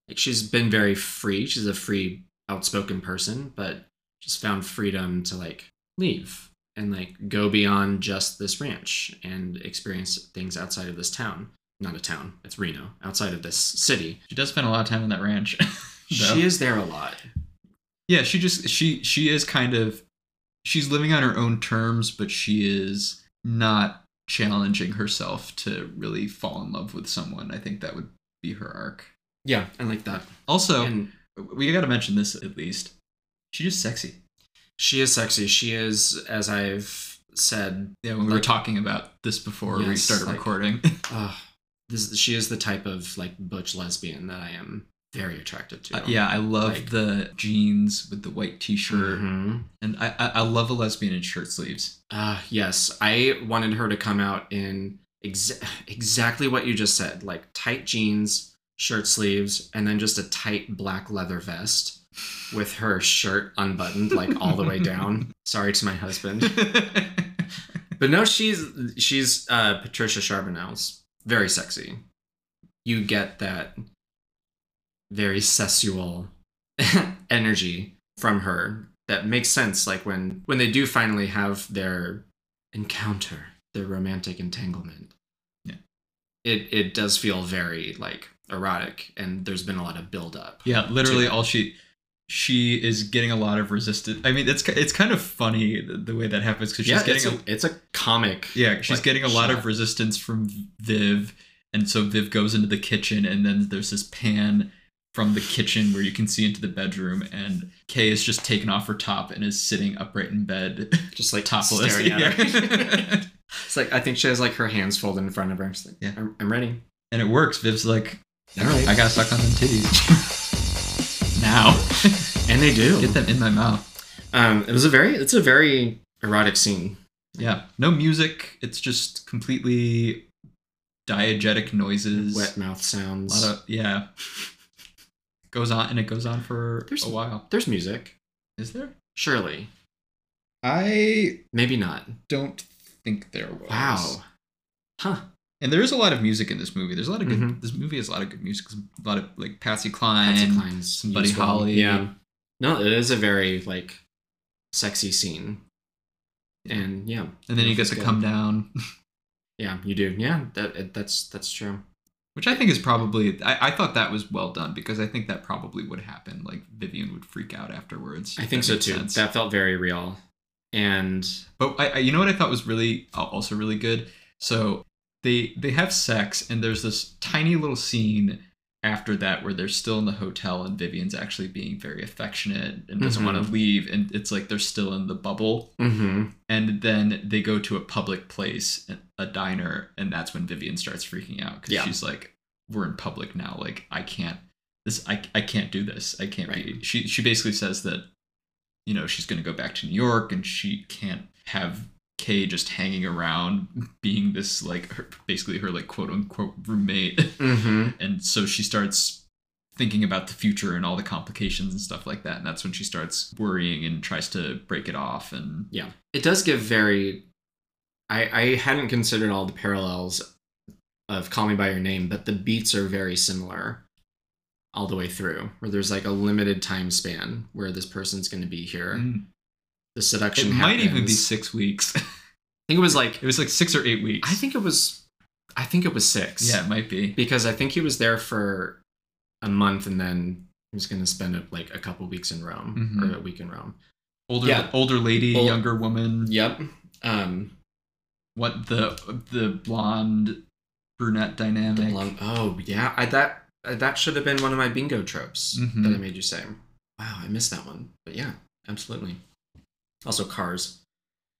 Speaker 1: like, she's been very free. She's a free, outspoken person, but she's found freedom to like leave and like go beyond just this ranch and experience things outside of this town. Not a town, it's Reno, outside of this city.
Speaker 3: She does spend a lot of time on that ranch.
Speaker 1: She is there a lot.
Speaker 3: Yeah, she just she she is kind of she's living on her own terms, but she is not challenging herself to really fall in love with someone. I think that would be her arc.
Speaker 1: Yeah, I like that.
Speaker 3: Also,
Speaker 1: and
Speaker 3: we got to mention this at least. She's just sexy.
Speaker 1: she is sexy. She is, as I've said,
Speaker 3: Yeah, when we were talking about this before we started
Speaker 1: like-
Speaker 3: recording.
Speaker 1: uh, this, she is the type of like butch lesbian that I am very attracted to.
Speaker 3: Uh, yeah, I love
Speaker 1: Like-
Speaker 3: the jeans with the white t-shirt,
Speaker 1: Mhm.
Speaker 3: and I, I I love a lesbian in shirt sleeves.
Speaker 1: Uh, yes, I wanted her to come out in exa- exactly what you just said, like tight jeans, shirt sleeves, and then just a tight black leather vest with her shirt unbuttoned, like all the way down. Sorry to my husband. But no, she's she's uh, Patricia Charbonneau's very sexy. You get that very sensual energy from her that makes sense. Like when when they do finally have their encounter, their romantic entanglement.
Speaker 3: Yeah.
Speaker 1: It it does feel very like erotic, and there's been a lot of build up.
Speaker 3: Yeah, literally all she she is getting a lot of resistance. I mean, it's it's kind of funny the, the way that happens because she's
Speaker 1: yeah,
Speaker 3: getting
Speaker 1: it's a, it's a comic.
Speaker 3: yeah she's
Speaker 1: like,
Speaker 3: getting a lot
Speaker 1: shot.
Speaker 3: of resistance from Viv, and so Viv goes into the kitchen, and then there's this pan from the kitchen where you can see into the bedroom, and Cay is just taken off her top and is sitting upright in bed,
Speaker 1: just like
Speaker 3: topless.
Speaker 1: staring at her.
Speaker 3: Yeah.
Speaker 1: It's like I think she has like her hands folded in front of her. Like,
Speaker 3: Yeah.
Speaker 1: I'm, I'm ready.
Speaker 3: and it works. Viv's like,
Speaker 1: All right.
Speaker 3: I gotta suck on them titties now.
Speaker 1: And they do.
Speaker 3: Get them in my mouth.
Speaker 1: Um, it was a very, it's a very erotic scene.
Speaker 3: Yeah, no music. It's just completely diegetic noises.
Speaker 1: Wet mouth
Speaker 3: A
Speaker 1: sounds.
Speaker 3: lot of yeah. Goes on and it goes on for
Speaker 1: There's-
Speaker 3: a while.
Speaker 1: There's music,
Speaker 3: Is there?
Speaker 1: surely.
Speaker 3: I
Speaker 1: Maybe not.
Speaker 3: don't think there was.
Speaker 1: Wow. Huh.
Speaker 3: And there is a lot of music in this movie. There's a lot of good.
Speaker 1: Mhm.
Speaker 3: This movie has a lot of good music. A lot of like Patsy Cline.
Speaker 1: Patsy Cline's
Speaker 3: some Buddy. Holly.
Speaker 1: Yeah. No, it is a very like sexy scene. And yeah.
Speaker 3: And then you get to
Speaker 1: good.
Speaker 3: come down,
Speaker 1: Yeah, you do. Yeah, that it, that's that's true.
Speaker 3: which I think is probably. I, I thought that was well done because I think that probably would happen. Like Vivian would freak out afterwards.
Speaker 1: I think so too.
Speaker 3: sense.
Speaker 1: That felt very real. And
Speaker 3: But I, I, you know what I thought was really uh, also really good. So they they have sex, and there's this tiny little scene after that where they're still in the hotel, and Vivian's actually being very affectionate and doesn't want
Speaker 1: Mhm.
Speaker 3: to leave, and it's like they're still in the bubble.
Speaker 1: mm-hmm.
Speaker 3: And then they go to a public place, a diner, and that's when Vivian starts freaking out because
Speaker 1: Yeah.
Speaker 3: she's like, "We're in public now. Like I can't this. I I can't do this. I can't be." She she basically says that, you know, she's going to go back to New York, and she can't have Cay just hanging around, being this like her, basically her like quote unquote roommate,
Speaker 1: Mm-hmm.
Speaker 3: and so she starts thinking about the future and all the complications and stuff like that, and that's when she starts worrying and tries to break it off. And
Speaker 1: Yeah. It does give very. I I hadn't considered all the parallels of Call Me by Your Name, but the beats are very similar all the way through. Where there's like a limited time span where this person's going to be here.
Speaker 3: Mm.
Speaker 1: The seduction.
Speaker 3: it might even be six weeks.
Speaker 1: I think it was like.
Speaker 3: it was like six or eight weeks.
Speaker 1: I think it was. I think it was six.
Speaker 3: yeah, it might be.
Speaker 1: Because I think he was there for a month and then he was going to spend like a couple weeks in Rome
Speaker 3: Mhm.
Speaker 1: or a week in Rome.
Speaker 3: Older
Speaker 1: Yeah.
Speaker 3: older lady,
Speaker 1: Ol-
Speaker 3: younger woman.
Speaker 1: Yep. Um.
Speaker 3: What the the blonde brunette
Speaker 1: The
Speaker 3: dynamic?
Speaker 1: blonde- oh yeah, I that uh, that should have been one of my bingo tropes
Speaker 3: Mhm.
Speaker 1: that I made you say. Wow, I missed that one. But yeah, absolutely. Also, cars.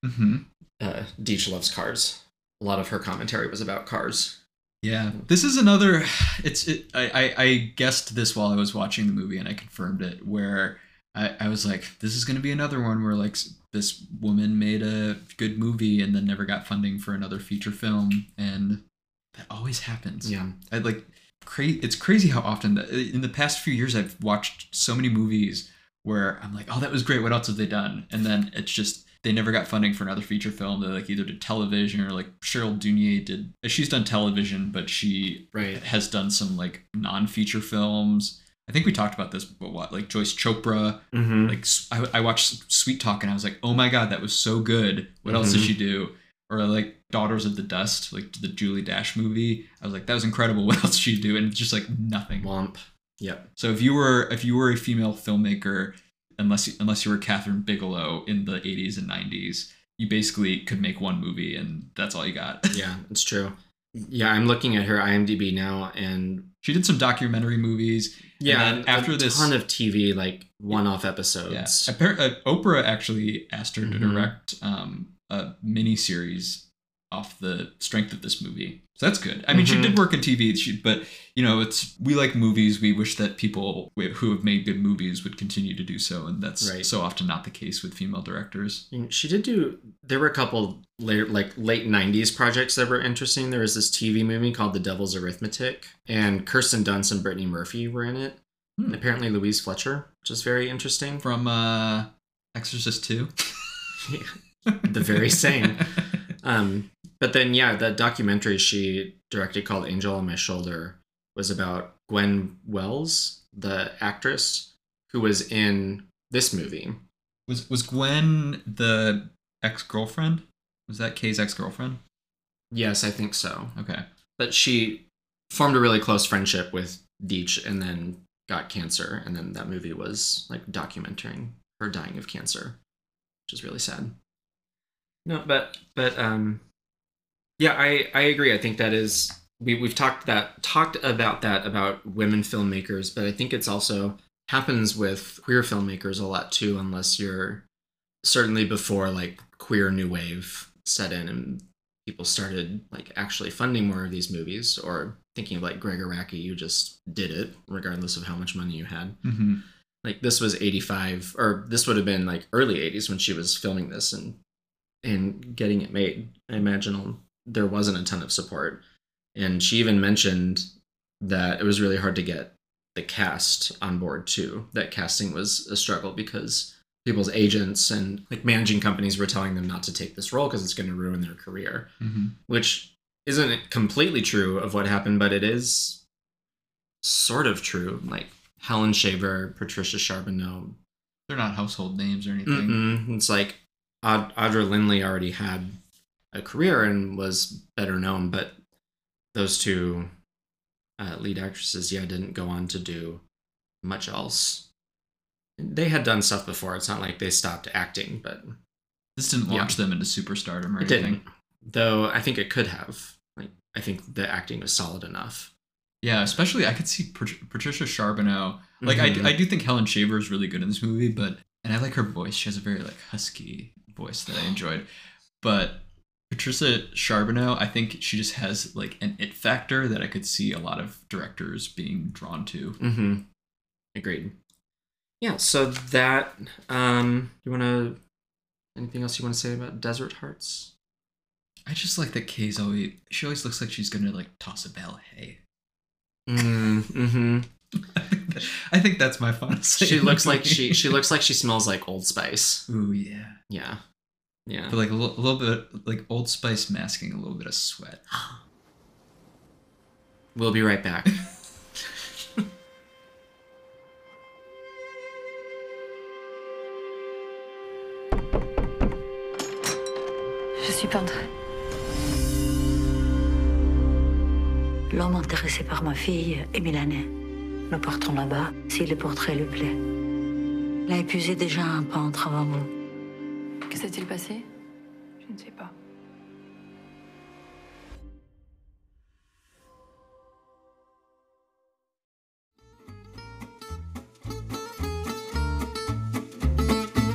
Speaker 3: hmm
Speaker 1: Uh, Deitch loves cars. A lot of her commentary was about cars.
Speaker 3: Yeah, this is another. It's it, I, I I guessed this while I was watching the movie and I confirmed it. Where I, I was like, this is gonna be another one where like this woman made a good movie and then never got funding for another feature film, and that always happens.
Speaker 1: Yeah,
Speaker 3: I like cra- it's crazy how often that, in the past few years I've watched so many movies where I'm like, oh, that was great. What else have they done? And then it's just they never got funding for another feature film. They like either did television or like Cheryl Dunye did. She's done television, but she
Speaker 1: right.
Speaker 3: has done some like non-feature films. I think we talked about this, but what like Joyce Chopra.
Speaker 1: Mm-hmm.
Speaker 3: Like I, I watched Sweet Talk and I was like, oh my god, that was so good. What else did
Speaker 1: Mhm.
Speaker 3: she do? Or like Daughters of the Dust, like the Julie Dash movie. I was like, that was incredible. What else did she do? And it's just like nothing.
Speaker 1: Womp. Yep.
Speaker 3: So if you were if you were a female filmmaker, unless you, unless you were Kathryn Bigelow in the 80s and 90s, you basically could make one movie and that's all you got.
Speaker 1: Yeah, it's true. Yeah, I'm looking at her IMDb now, and
Speaker 3: she did some documentary movies.
Speaker 1: yeah,
Speaker 3: And then after
Speaker 1: a
Speaker 3: this-
Speaker 1: ton of TV, like one-off
Speaker 3: Yeah.
Speaker 1: episodes.
Speaker 3: Appar- uh, Oprah actually asked her to
Speaker 1: Mhm.
Speaker 3: direct um, a mini series off the strength of this movie. So that's good. I mean, she
Speaker 1: Mhm.
Speaker 3: did work in TV, she, but you know, it's we like movies. We wish that people who have made good movies would continue to do so, and that's
Speaker 1: Right.
Speaker 3: so often not the case with female directors.
Speaker 1: She did do. There were a couple later, like late '90s projects that were interesting. There was this TV movie called The Devil's Arithmetic, and Kirsten Dunst and Brittany Murphy were in it.
Speaker 3: Hmm.
Speaker 1: And apparently Louise Fletcher, which is very interesting.
Speaker 3: From uh, Exorcist Two,
Speaker 1: the very same. Um, but then, yeah, the documentary she directed called Angel on My Shoulder was about Gwen Welles, the actress who was in this movie.
Speaker 3: was was Gwen the ex girlfriend? Was that Cay's ex girlfriend?
Speaker 1: Yes, I think so.
Speaker 3: Okay.
Speaker 1: But she formed a really close friendship with Deitch and then got cancer. And then that movie was like documenting her dying of cancer, which is really sad. No, but, but, um, yeah, I, I agree. I think that is, we, we've talked that, talked about that about women filmmakers, but I think it's also happens with queer filmmakers a lot too, unless you're certainly before like queer new wave set in and people started like actually funding more of these movies or thinking of like Gregg Araki, you just did it regardless of how much money you had.
Speaker 3: Mm-hmm.
Speaker 1: Like this was 85 or this would have been like early 80s when she was filming this and and getting it made. I imagine there wasn't a ton of support. And she even mentioned that it was really hard to get the cast on board too. That casting was a struggle because people's agents and like managing companies were telling them not to take this role because it's going to ruin their career
Speaker 3: Mm-hmm.
Speaker 1: which isn't completely true of what happened, but it is sort of true. Like Helen Shaver, Patricia Charbonneau.
Speaker 3: They're not household names or anything.
Speaker 1: Mm-mm. It's like Aud- Audra Lindley already had a career and was better known, but those two uh, lead actresses, yeah, didn't go on to do much else. They had done stuff before. It's not like they stopped acting, but
Speaker 3: This didn't
Speaker 1: Yeah.
Speaker 3: launch them into superstardom or
Speaker 1: it
Speaker 3: anything.
Speaker 1: didn't. Though I think it could have. Like I think the acting was solid enough.
Speaker 3: Yeah, especially I could see Pat- Patricia Charbonneau. Like I,
Speaker 1: Mhm.
Speaker 3: I do think Helen Shaver is really good in this movie, but and I like her voice. She has a very like husky voice that I enjoyed. But Patricia Charbonneau, I think she just has like an it factor that I could see a lot of directors being drawn to.
Speaker 1: Mm-hmm. Agreed. Yeah, so that um you wanna Anything else you want to say about Desert Hearts?
Speaker 3: I just like that Cay's always she always looks like she's gonna like toss a bale of hay.
Speaker 1: Mm, mm-hmm.
Speaker 3: I think that's my final say.
Speaker 1: She looks like she she looks like she smells like Old Spice.
Speaker 3: Ooh yeah,
Speaker 1: Yeah, yeah.
Speaker 3: but like a little, a little bit like Old Spice masking a little bit of sweat.
Speaker 1: We'll be right back.
Speaker 5: Je suis peintre. L'homme intéressé par ma fille est milanais. Nous partons là-bas si le portrait lui plaît. Il a épuisé déjà un peintre avant vous.
Speaker 4: Que s'est-il passé Je ne sais pas.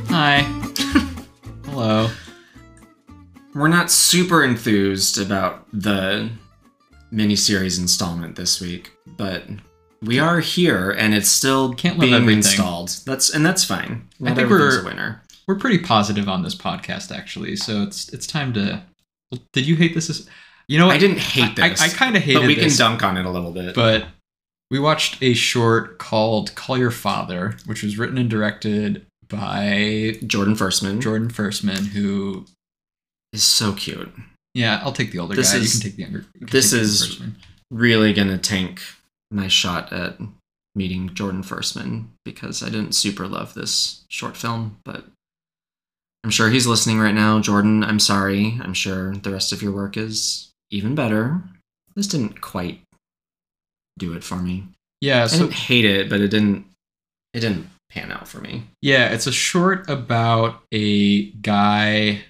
Speaker 3: Hi. Hello.
Speaker 1: We're not super enthused about the miniseries installment this week, but we are here and it's still
Speaker 3: Can't love
Speaker 1: being
Speaker 3: everything.
Speaker 1: installed. That's and that's fine.
Speaker 3: I think we're-
Speaker 1: a winner.
Speaker 3: We're pretty positive on this podcast actually, so it's it's time to. Did you hate this? As, you know, what?
Speaker 1: I didn't hate
Speaker 3: I-
Speaker 1: this.
Speaker 3: I, kind of hated
Speaker 1: but we
Speaker 3: this,
Speaker 1: can dunk on it a little bit.
Speaker 3: but we watched a short called "Call Your Father," which was written and directed by
Speaker 1: Jordan Firstman
Speaker 3: Jordan Firstman, who
Speaker 1: is so cute.
Speaker 3: yeah, I'll take the older
Speaker 1: This
Speaker 3: guy.
Speaker 1: is-
Speaker 3: you can take the younger.
Speaker 1: this
Speaker 3: the
Speaker 1: is- Really gonna tank my shot at meeting Jordan Firstman because I didn't super love this short film, but I'm sure he's listening right now. Jordan, I'm sorry. I'm sure the rest of your work is even better. This didn't quite do it for me.
Speaker 3: yeah.
Speaker 1: I didn't hate it, but it didn't it didn't pan out for me.
Speaker 3: Yeah, it's a short about a guy,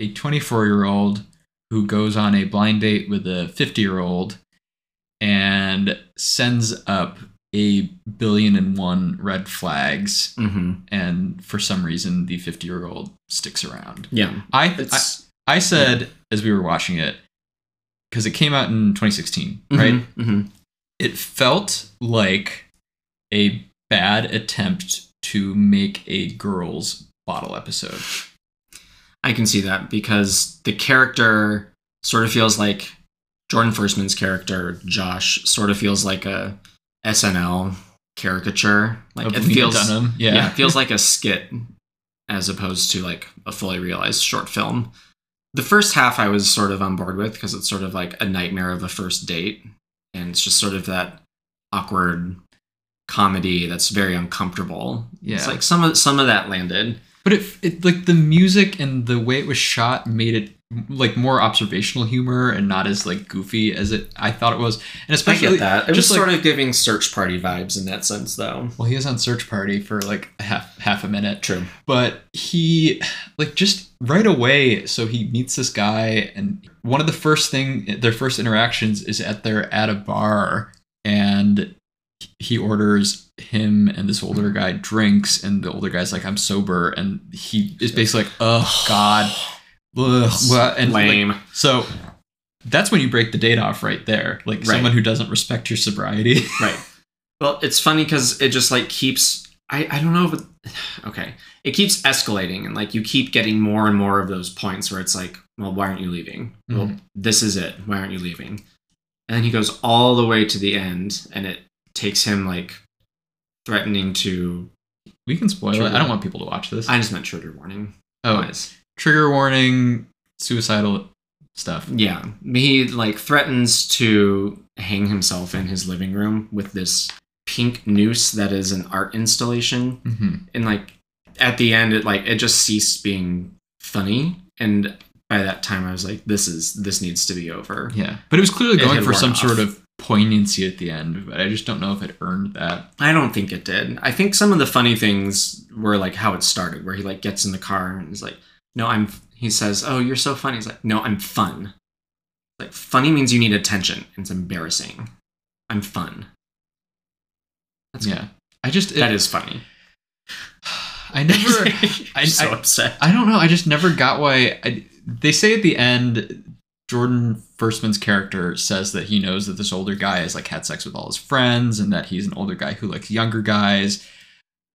Speaker 3: a 24 year old, who goes on a blind date with a 50 year old and sends up a billion and one red flags.
Speaker 1: Mm-hmm.
Speaker 3: And for some reason, the 50 year old sticks around.
Speaker 1: Yeah.
Speaker 3: I, I, I said as we were watching it, because it came out in 2016, right?
Speaker 1: hmm
Speaker 3: it felt like a bad attempt to make a girls bottle episode.
Speaker 1: I can see that because the character sort of feels like Jordan Firstman's character, Josh, sort of feels like a SNL caricature. Like
Speaker 3: of
Speaker 1: it
Speaker 3: Lena
Speaker 1: feels
Speaker 3: Dunham. Yeah.
Speaker 1: yeah, it feels like a skit as opposed to like a fully realized short film. The first half I was sort of on board with because it's sort of like a nightmare of a first date and it's just sort of that awkward comedy that's very uncomfortable.
Speaker 3: Yeah.
Speaker 1: It's like some of some of that landed.
Speaker 3: but it, it like the music and the way it was shot made it like more observational humor and not as like goofy as it I thought it was. And
Speaker 1: I
Speaker 3: especially
Speaker 1: get that. It
Speaker 3: just
Speaker 1: was
Speaker 3: like,
Speaker 1: sort of giving search party vibes in that sense, though.
Speaker 3: well, he was on Search Party for like half half a minute.
Speaker 1: True.
Speaker 3: but he like just right away so he meets this guy and one of the first thing their first interactions is at their at a bar and he orders him and this older guy drinks and the older guy's like i'm sober and he is basically like oh god Ugh, well, and like,
Speaker 1: Lame.
Speaker 3: so that's when you break the date off right there like
Speaker 1: Right.
Speaker 3: someone who doesn't respect your sobriety
Speaker 1: right. Well, it's funny because it just like keeps. I I don't know if. It, okay, it keeps escalating and like you keep getting more and more of those points where it's like, well, why aren't you leaving? Well,
Speaker 3: Mhm.
Speaker 1: this is it. Why aren't you leaving? And then he goes all the way to the end, and it takes him like threatening to.
Speaker 3: we can spoil it i don't want people to watch this
Speaker 1: I just meant trigger warning.
Speaker 3: oh
Speaker 1: Wise.
Speaker 3: Trigger warning suicidal stuff
Speaker 1: Yeah, he like threatens to hang himself in his living room with this pink noose that is an art installation,
Speaker 3: hmm
Speaker 1: and like at the end, it like it just ceased being funny, and by that time, I was like, this is this needs to be over.
Speaker 3: Yeah, but it was clearly going for some
Speaker 1: off.
Speaker 3: sort of poignancy at the end, but I just don't know if it earned that.
Speaker 1: I don't think it did. I think some of the funny things were like how it started, where he like gets in the car and is like, "No, I'm." He says, "Oh, you're so funny." He's like, "No, I'm fun." Like funny means you need attention. It's embarrassing. I'm fun. That's
Speaker 3: yeah, I just
Speaker 1: That
Speaker 3: it-
Speaker 1: is funny.
Speaker 3: I never.
Speaker 1: I'm so
Speaker 3: I,
Speaker 1: upset.
Speaker 3: I don't know. I just never got why. I, they say at the end, Jordan Firstman's character says that he knows that this older guy has like had sex with all his friends, and that he's an older guy who likes younger guys.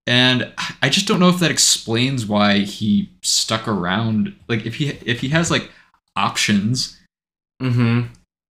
Speaker 3: And I just don't know if that explains why he stuck around. Like if he if he has like options,
Speaker 1: Mm-hmm.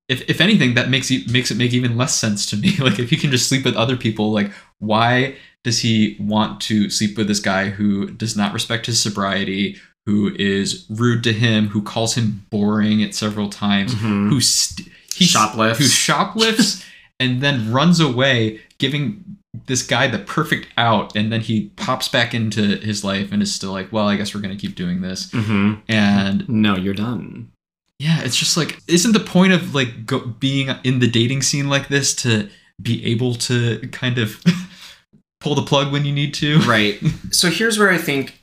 Speaker 3: if if anything, that makes it makes it make even less sense to me. Like if he can just sleep with other people, like why does he want to sleep with this guy who does not respect his sobriety, who is rude to him, who calls him boring at several times,
Speaker 1: Mhm.
Speaker 3: who st- he
Speaker 1: Shoplifts.
Speaker 3: who shoplifts and then runs away, giving this guy the perfect out, and then he pops back into his life and is still like, well, I guess we're gonna keep doing this,
Speaker 1: Mm-hmm.
Speaker 3: and
Speaker 1: No, you're done.
Speaker 3: yeah, it's just like, isn't the point of like go, being in the dating scene like this to be able to kind of pull the plug when you need to?
Speaker 1: Right. so here's where I think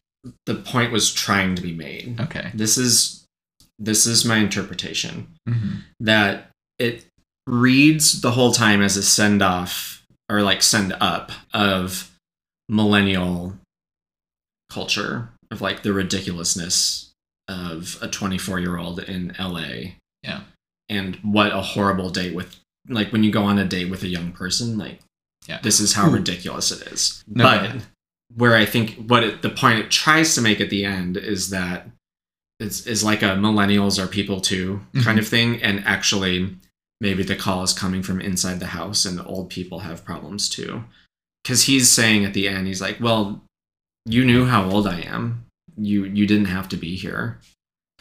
Speaker 1: the point was trying to be made.
Speaker 3: Okay.
Speaker 1: This is this is my interpretation
Speaker 3: hmm
Speaker 1: that it reads the whole time as a send off or like send up of millennial culture of like the ridiculousness of a 24 year old in LA.
Speaker 3: Yeah.
Speaker 1: And what a horrible date with like when you go on a date with a young person like
Speaker 3: Yeah.
Speaker 1: this is how
Speaker 3: Ooh.
Speaker 1: ridiculous it is.
Speaker 3: No,
Speaker 1: but
Speaker 3: yeah.
Speaker 1: where I think what it, the point it tries to make at the end is that it's is like a millennials are people too kind
Speaker 3: Mhm.
Speaker 1: of thing, and actually maybe the call is coming from inside the house, and the old people have problems too, because he's saying at the end he's like, well, you knew how old I am, you you didn't have to be here.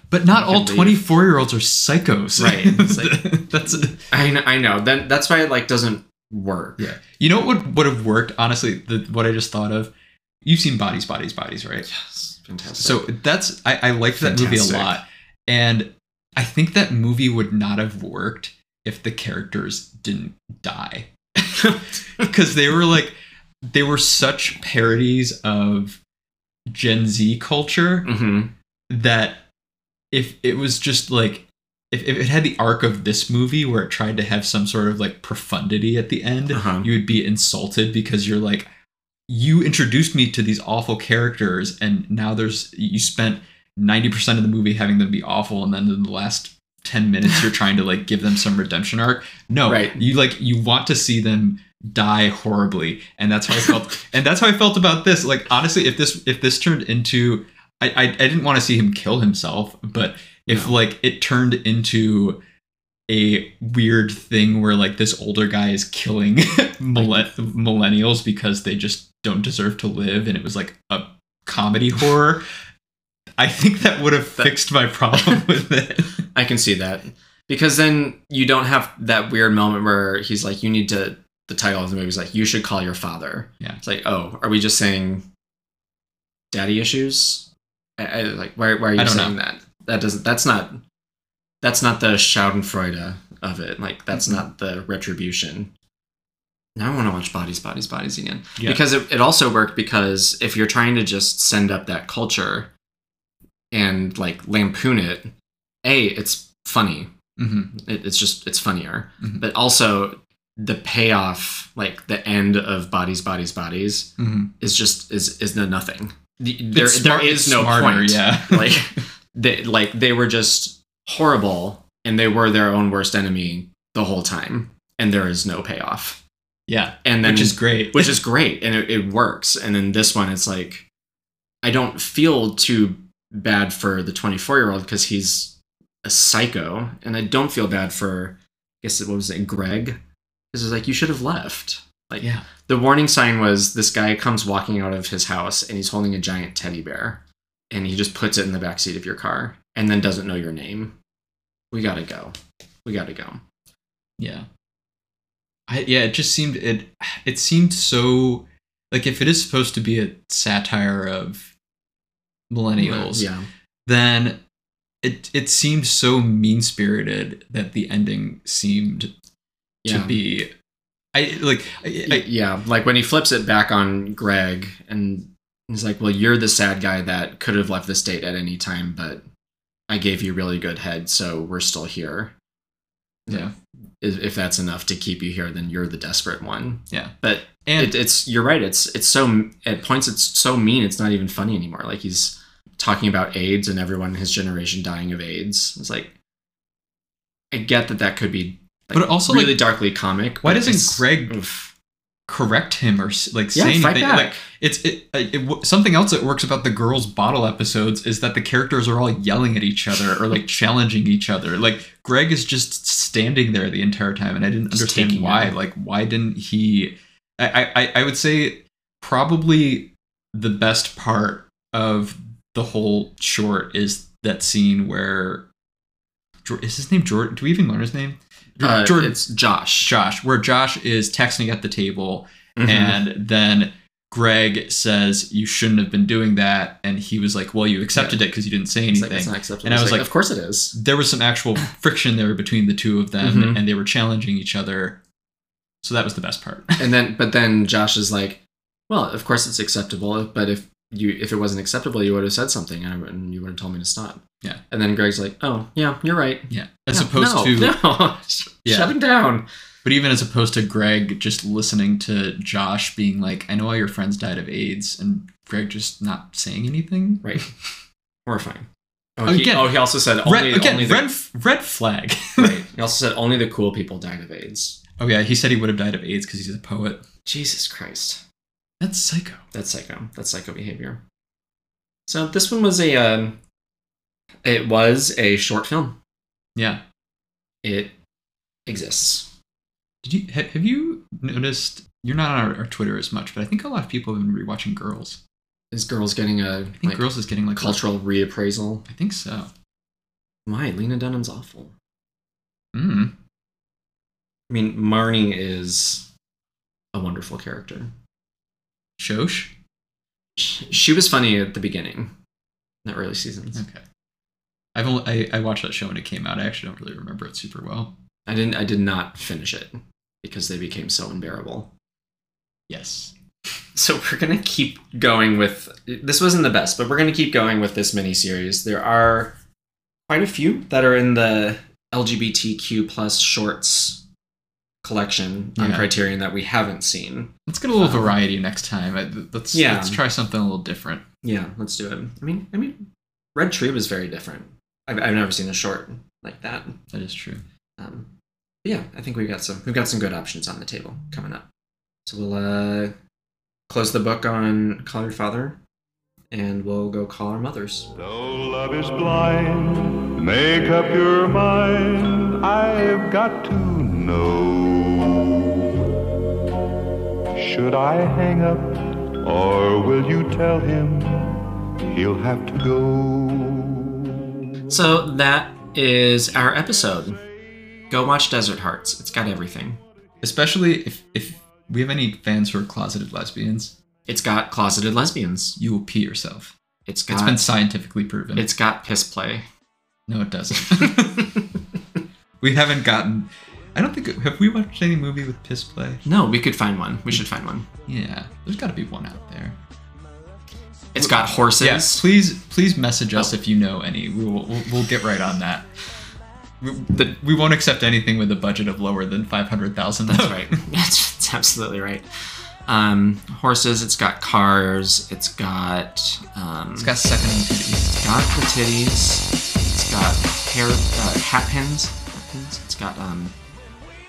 Speaker 3: But not all 24 year olds are psychos.
Speaker 1: Right. Like-
Speaker 3: That's
Speaker 1: I know, I know that that's why it like doesn't work.
Speaker 3: yeah. You know what would would have worked? Honestly, the, what I just thought of. You've seen Bodies, Bodies, Bodies, right?
Speaker 1: Yes, fantastic.
Speaker 3: So that's I, I liked that movie a lot, and I think that movie would not have worked if the characters didn't die, because they were like they were such parodies of Gen Z culture
Speaker 1: hmm
Speaker 3: that if it was just like if, if it had the arc of this movie where it tried to have some sort of like profundity at the end
Speaker 1: Uh-huh.
Speaker 3: you would be insulted because you're like you introduced me to these awful characters and now there's you spent 90% of the movie having them be awful and then in the last 10 minutes you're trying to like give them some redemption arc no
Speaker 1: Right.
Speaker 3: you like you want to see them die horribly and that's how i felt and that's how i felt about this like honestly if this if this turned into i i, I didn't want to see him kill himself but if
Speaker 1: No.
Speaker 3: like it turned into a weird thing where like this older guy is killing millen- millennials because they just don't deserve to live and it was like a comedy horror i think that would have fixed my problem with it
Speaker 1: I can see that because then you don't have that weird moment where he's like, "You need to." The title of the movie is like, "You should call your father."
Speaker 3: Yeah.
Speaker 1: It's like, oh, are we just saying daddy issues? I, I, like, why, why are you
Speaker 3: I don't
Speaker 1: saying
Speaker 3: know.
Speaker 1: that? That doesn't. That's not. That's not the Schadenfreude of it. Like, that's
Speaker 3: Mhm.
Speaker 1: not the retribution. Now I want to watch Bodies, Bodies, Bodies again
Speaker 3: Yeah.
Speaker 1: because it, it also worked because if you're trying to just send up that culture and like lampoon it, a it's funny.
Speaker 3: Hmm
Speaker 1: it, it's just it's funnier.
Speaker 3: Mhm.
Speaker 1: but also the payoff like the end of bodies bodies bodies
Speaker 3: hmm
Speaker 1: is just is is no nothing. The- there,
Speaker 3: smart-
Speaker 1: there is no
Speaker 3: smarter,
Speaker 1: point.
Speaker 3: yeah.
Speaker 1: like they like they were just horrible and they were their own worst enemy the whole time and there is no payoff.
Speaker 3: Yeah
Speaker 1: and then
Speaker 3: which is great.
Speaker 1: which is great and it, it works. And then this one it's like i don't feel too bad for the 24 year old because he's a psycho and i don't feel bad for i guess what was it greg? Because it's like you should have left. Like
Speaker 3: yeah.
Speaker 1: the warning sign was this guy comes walking out of his house and he's holding a giant teddy bear and he just puts it in the back seat of your car and then doesn't know your name. We gotta go. We gotta go.
Speaker 3: Yeah. I yeah, it just seemed it it seemed so like if it is supposed to be a satire of millennials,
Speaker 1: yeah.
Speaker 3: then it it seemed so mean spirited that the ending seemed
Speaker 1: yeah
Speaker 3: to be I like I, I,
Speaker 1: yeah, like when he flips it back on Greg and he's like, "Well, you're the sad guy that could have left the state at any time, but I gave you really good head, so we're still here."
Speaker 3: yeah.
Speaker 1: If, if that's enough to keep you here, then you're the desperate one.
Speaker 3: Yeah.
Speaker 1: But
Speaker 3: And
Speaker 1: it, it's you're right. It's it's so at points it's so mean. It's not even funny anymore. Like he's talking about AIDS and everyone in his generation dying of AIDS. It's like I get that that could be, like,
Speaker 3: But also,
Speaker 1: really
Speaker 3: like,
Speaker 1: darkly comic.
Speaker 3: why doesn't Greg-
Speaker 1: oof.
Speaker 3: correct him or like
Speaker 1: Yeah,
Speaker 3: say anything. Like it's it, it, it something else that works about the girls bottle episodes is that the characters are all yelling at each other or like challenging each other. Like Greg is just standing there the entire time, and I didn't
Speaker 1: Just
Speaker 3: understand why. Like why didn't he? I, I I would say probably the best part of the whole short is that scene where is his name Jordan? Do we even learn his name?
Speaker 1: Uh,
Speaker 3: Jordan,
Speaker 1: it's Josh.
Speaker 3: Josh, where Josh is texting at the table,
Speaker 1: Mhm.
Speaker 3: and then Greg says you shouldn't have been doing that, and he was like, "Well, you accepted it because you didn't say
Speaker 1: It's
Speaker 3: anything."
Speaker 1: like, it's not acceptable.
Speaker 3: And I was like-
Speaker 1: of course it is.
Speaker 3: there was some actual friction there between the two of them,
Speaker 1: Mhm.
Speaker 3: and they were challenging each other. So that was the best part.
Speaker 1: And then, but then Josh is like, well, of course it's acceptable, but if you if it wasn't acceptable, you would have said something and, and you would have told me to stop.
Speaker 3: Yeah.
Speaker 1: And then Greg's like, oh yeah, you're right.
Speaker 3: yeah, as opposed
Speaker 1: no,
Speaker 3: to
Speaker 1: no,
Speaker 3: Yeah.
Speaker 1: shut him down.
Speaker 3: But even as opposed to Greg just listening to Josh being like, I know all your friends died of AIDS, and Greg just not saying anything.
Speaker 1: Right. Horrifying. Oh,
Speaker 3: Oh,
Speaker 1: he, oh, he also said only,
Speaker 3: Red, again,
Speaker 1: only the,
Speaker 3: red, red flag.
Speaker 1: right. He also said only the cool people died of AIDS.
Speaker 3: oh, yeah, he said he would have died of AIDS because he's a poet.
Speaker 1: Jesus Christ.
Speaker 3: That's psycho.
Speaker 1: That's psycho. That's psycho behavior. So this one was a um, it was a short film.
Speaker 3: Yeah.
Speaker 1: It exists.
Speaker 3: Did you ha- have you noticed? You're not on our, our Twitter as much, but I think a lot of people have been rewatching Girls.
Speaker 1: Is girls getting a
Speaker 3: I think
Speaker 1: like,
Speaker 3: Girls is getting like
Speaker 1: cultural reappraisal?
Speaker 3: I think so.
Speaker 1: My Lena Dunham's awful.
Speaker 3: Mm.
Speaker 1: I mean, Marnie is a wonderful character.
Speaker 3: Shosh.
Speaker 1: She, was funny at the beginning, in the early seasons.
Speaker 3: Okay. I've only I, I watched that show when it came out. I actually don't really remember it super well.
Speaker 1: I didn't. I did not finish it because they became so unbearable.
Speaker 3: Yes.
Speaker 1: So we're gonna keep going with this wasn't the best, but we're gonna keep going with this miniseries. There are quite a few that are in the LGBTQ plus shorts collection on
Speaker 3: Yeah.
Speaker 1: Criterion that we haven't seen.
Speaker 3: Let's get a little
Speaker 1: Um,
Speaker 3: variety next time. I, let's
Speaker 1: Yeah.
Speaker 3: let's try something a little different.
Speaker 1: Yeah, let's do it. I mean, I mean, Red Tree was very different. I've, I've never seen a short like that.
Speaker 3: That is true.
Speaker 1: Um, yeah, I think we've got some we've got some good options on the table coming up. So we'll uh, close the book on Call Your Father, and we'll go call our mothers.
Speaker 2: Though love is blind, make up your mind. I've got to know. Should I hang up, or will you tell him he'll have to go?
Speaker 1: So that is our episode. Go watch Desert Hearts. It's got everything.
Speaker 3: Especially if if we have any fans who are closeted lesbians,
Speaker 1: It's got closeted lesbians.
Speaker 3: you will pee yourself.
Speaker 1: It's got
Speaker 3: It's been scientifically proven.
Speaker 1: it's got piss play.
Speaker 3: no, it doesn't. we haven't gotten. I don't think have we watched any movie with piss play.
Speaker 1: no, we could find one. We should find one.
Speaker 3: Yeah, there's got to be one out there.
Speaker 1: It's got horses.
Speaker 3: Yes, please, please message us
Speaker 1: Oh.
Speaker 3: if you know any. We will, we'll, we'll get right on that. We,
Speaker 1: The-
Speaker 3: we won't accept anything with a budget of lower than five hundred thousand.
Speaker 1: That's right. That's, that's absolutely right. Um, horses. It's got cars. It's got. Um,
Speaker 3: It's got second titties.
Speaker 1: it's got the titties. It's got hair uh, hat pins. Hat pins. It's got um,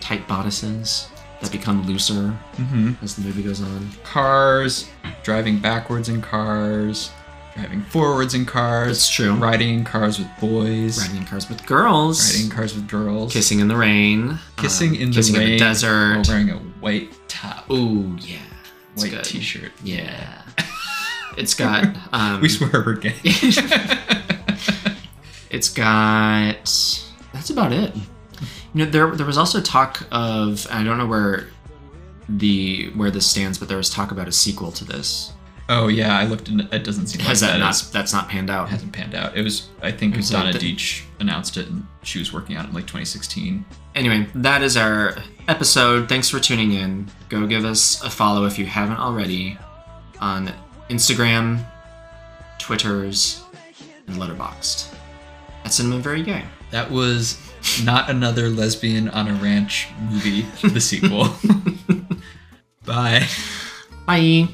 Speaker 1: tight bodices that become looser
Speaker 3: Mm-hmm.
Speaker 1: as the movie goes on.
Speaker 3: Cars, driving backwards in cars, driving forwards in cars.
Speaker 1: That's true.
Speaker 3: Riding in cars with boys.
Speaker 1: Riding in cars with girls.
Speaker 3: Riding in cars with girls.
Speaker 1: Kissing in the rain.
Speaker 3: Kissing
Speaker 1: um,
Speaker 3: in the
Speaker 1: kissing
Speaker 3: rain.
Speaker 1: in the desert.
Speaker 3: While wearing a white top.
Speaker 1: Ooh yeah.
Speaker 3: White
Speaker 1: good.
Speaker 3: t-shirt.
Speaker 1: Yeah. It's got. Um,
Speaker 3: we swear we're gay.
Speaker 1: It's got. That's about it. You know, there there was also talk of I don't know where the where this stands, but there was talk about a sequel to this.
Speaker 3: oh yeah, I looked and it doesn't seem
Speaker 1: Has
Speaker 3: like
Speaker 1: that not?
Speaker 3: is-
Speaker 1: That's not panned out.
Speaker 3: hasn't panned out. It was I think
Speaker 1: It was
Speaker 3: Donna
Speaker 1: like
Speaker 3: Deitch announced it and she was working on it in like 2016.
Speaker 1: Anyway, that is our episode. Thanks for tuning in. Go give us a follow if you haven't already on Instagram, Twitters, and Letterboxd. At Cinema Very Gay.
Speaker 3: That was not another lesbian on a ranch movie, the sequel. Bye.
Speaker 1: Bye.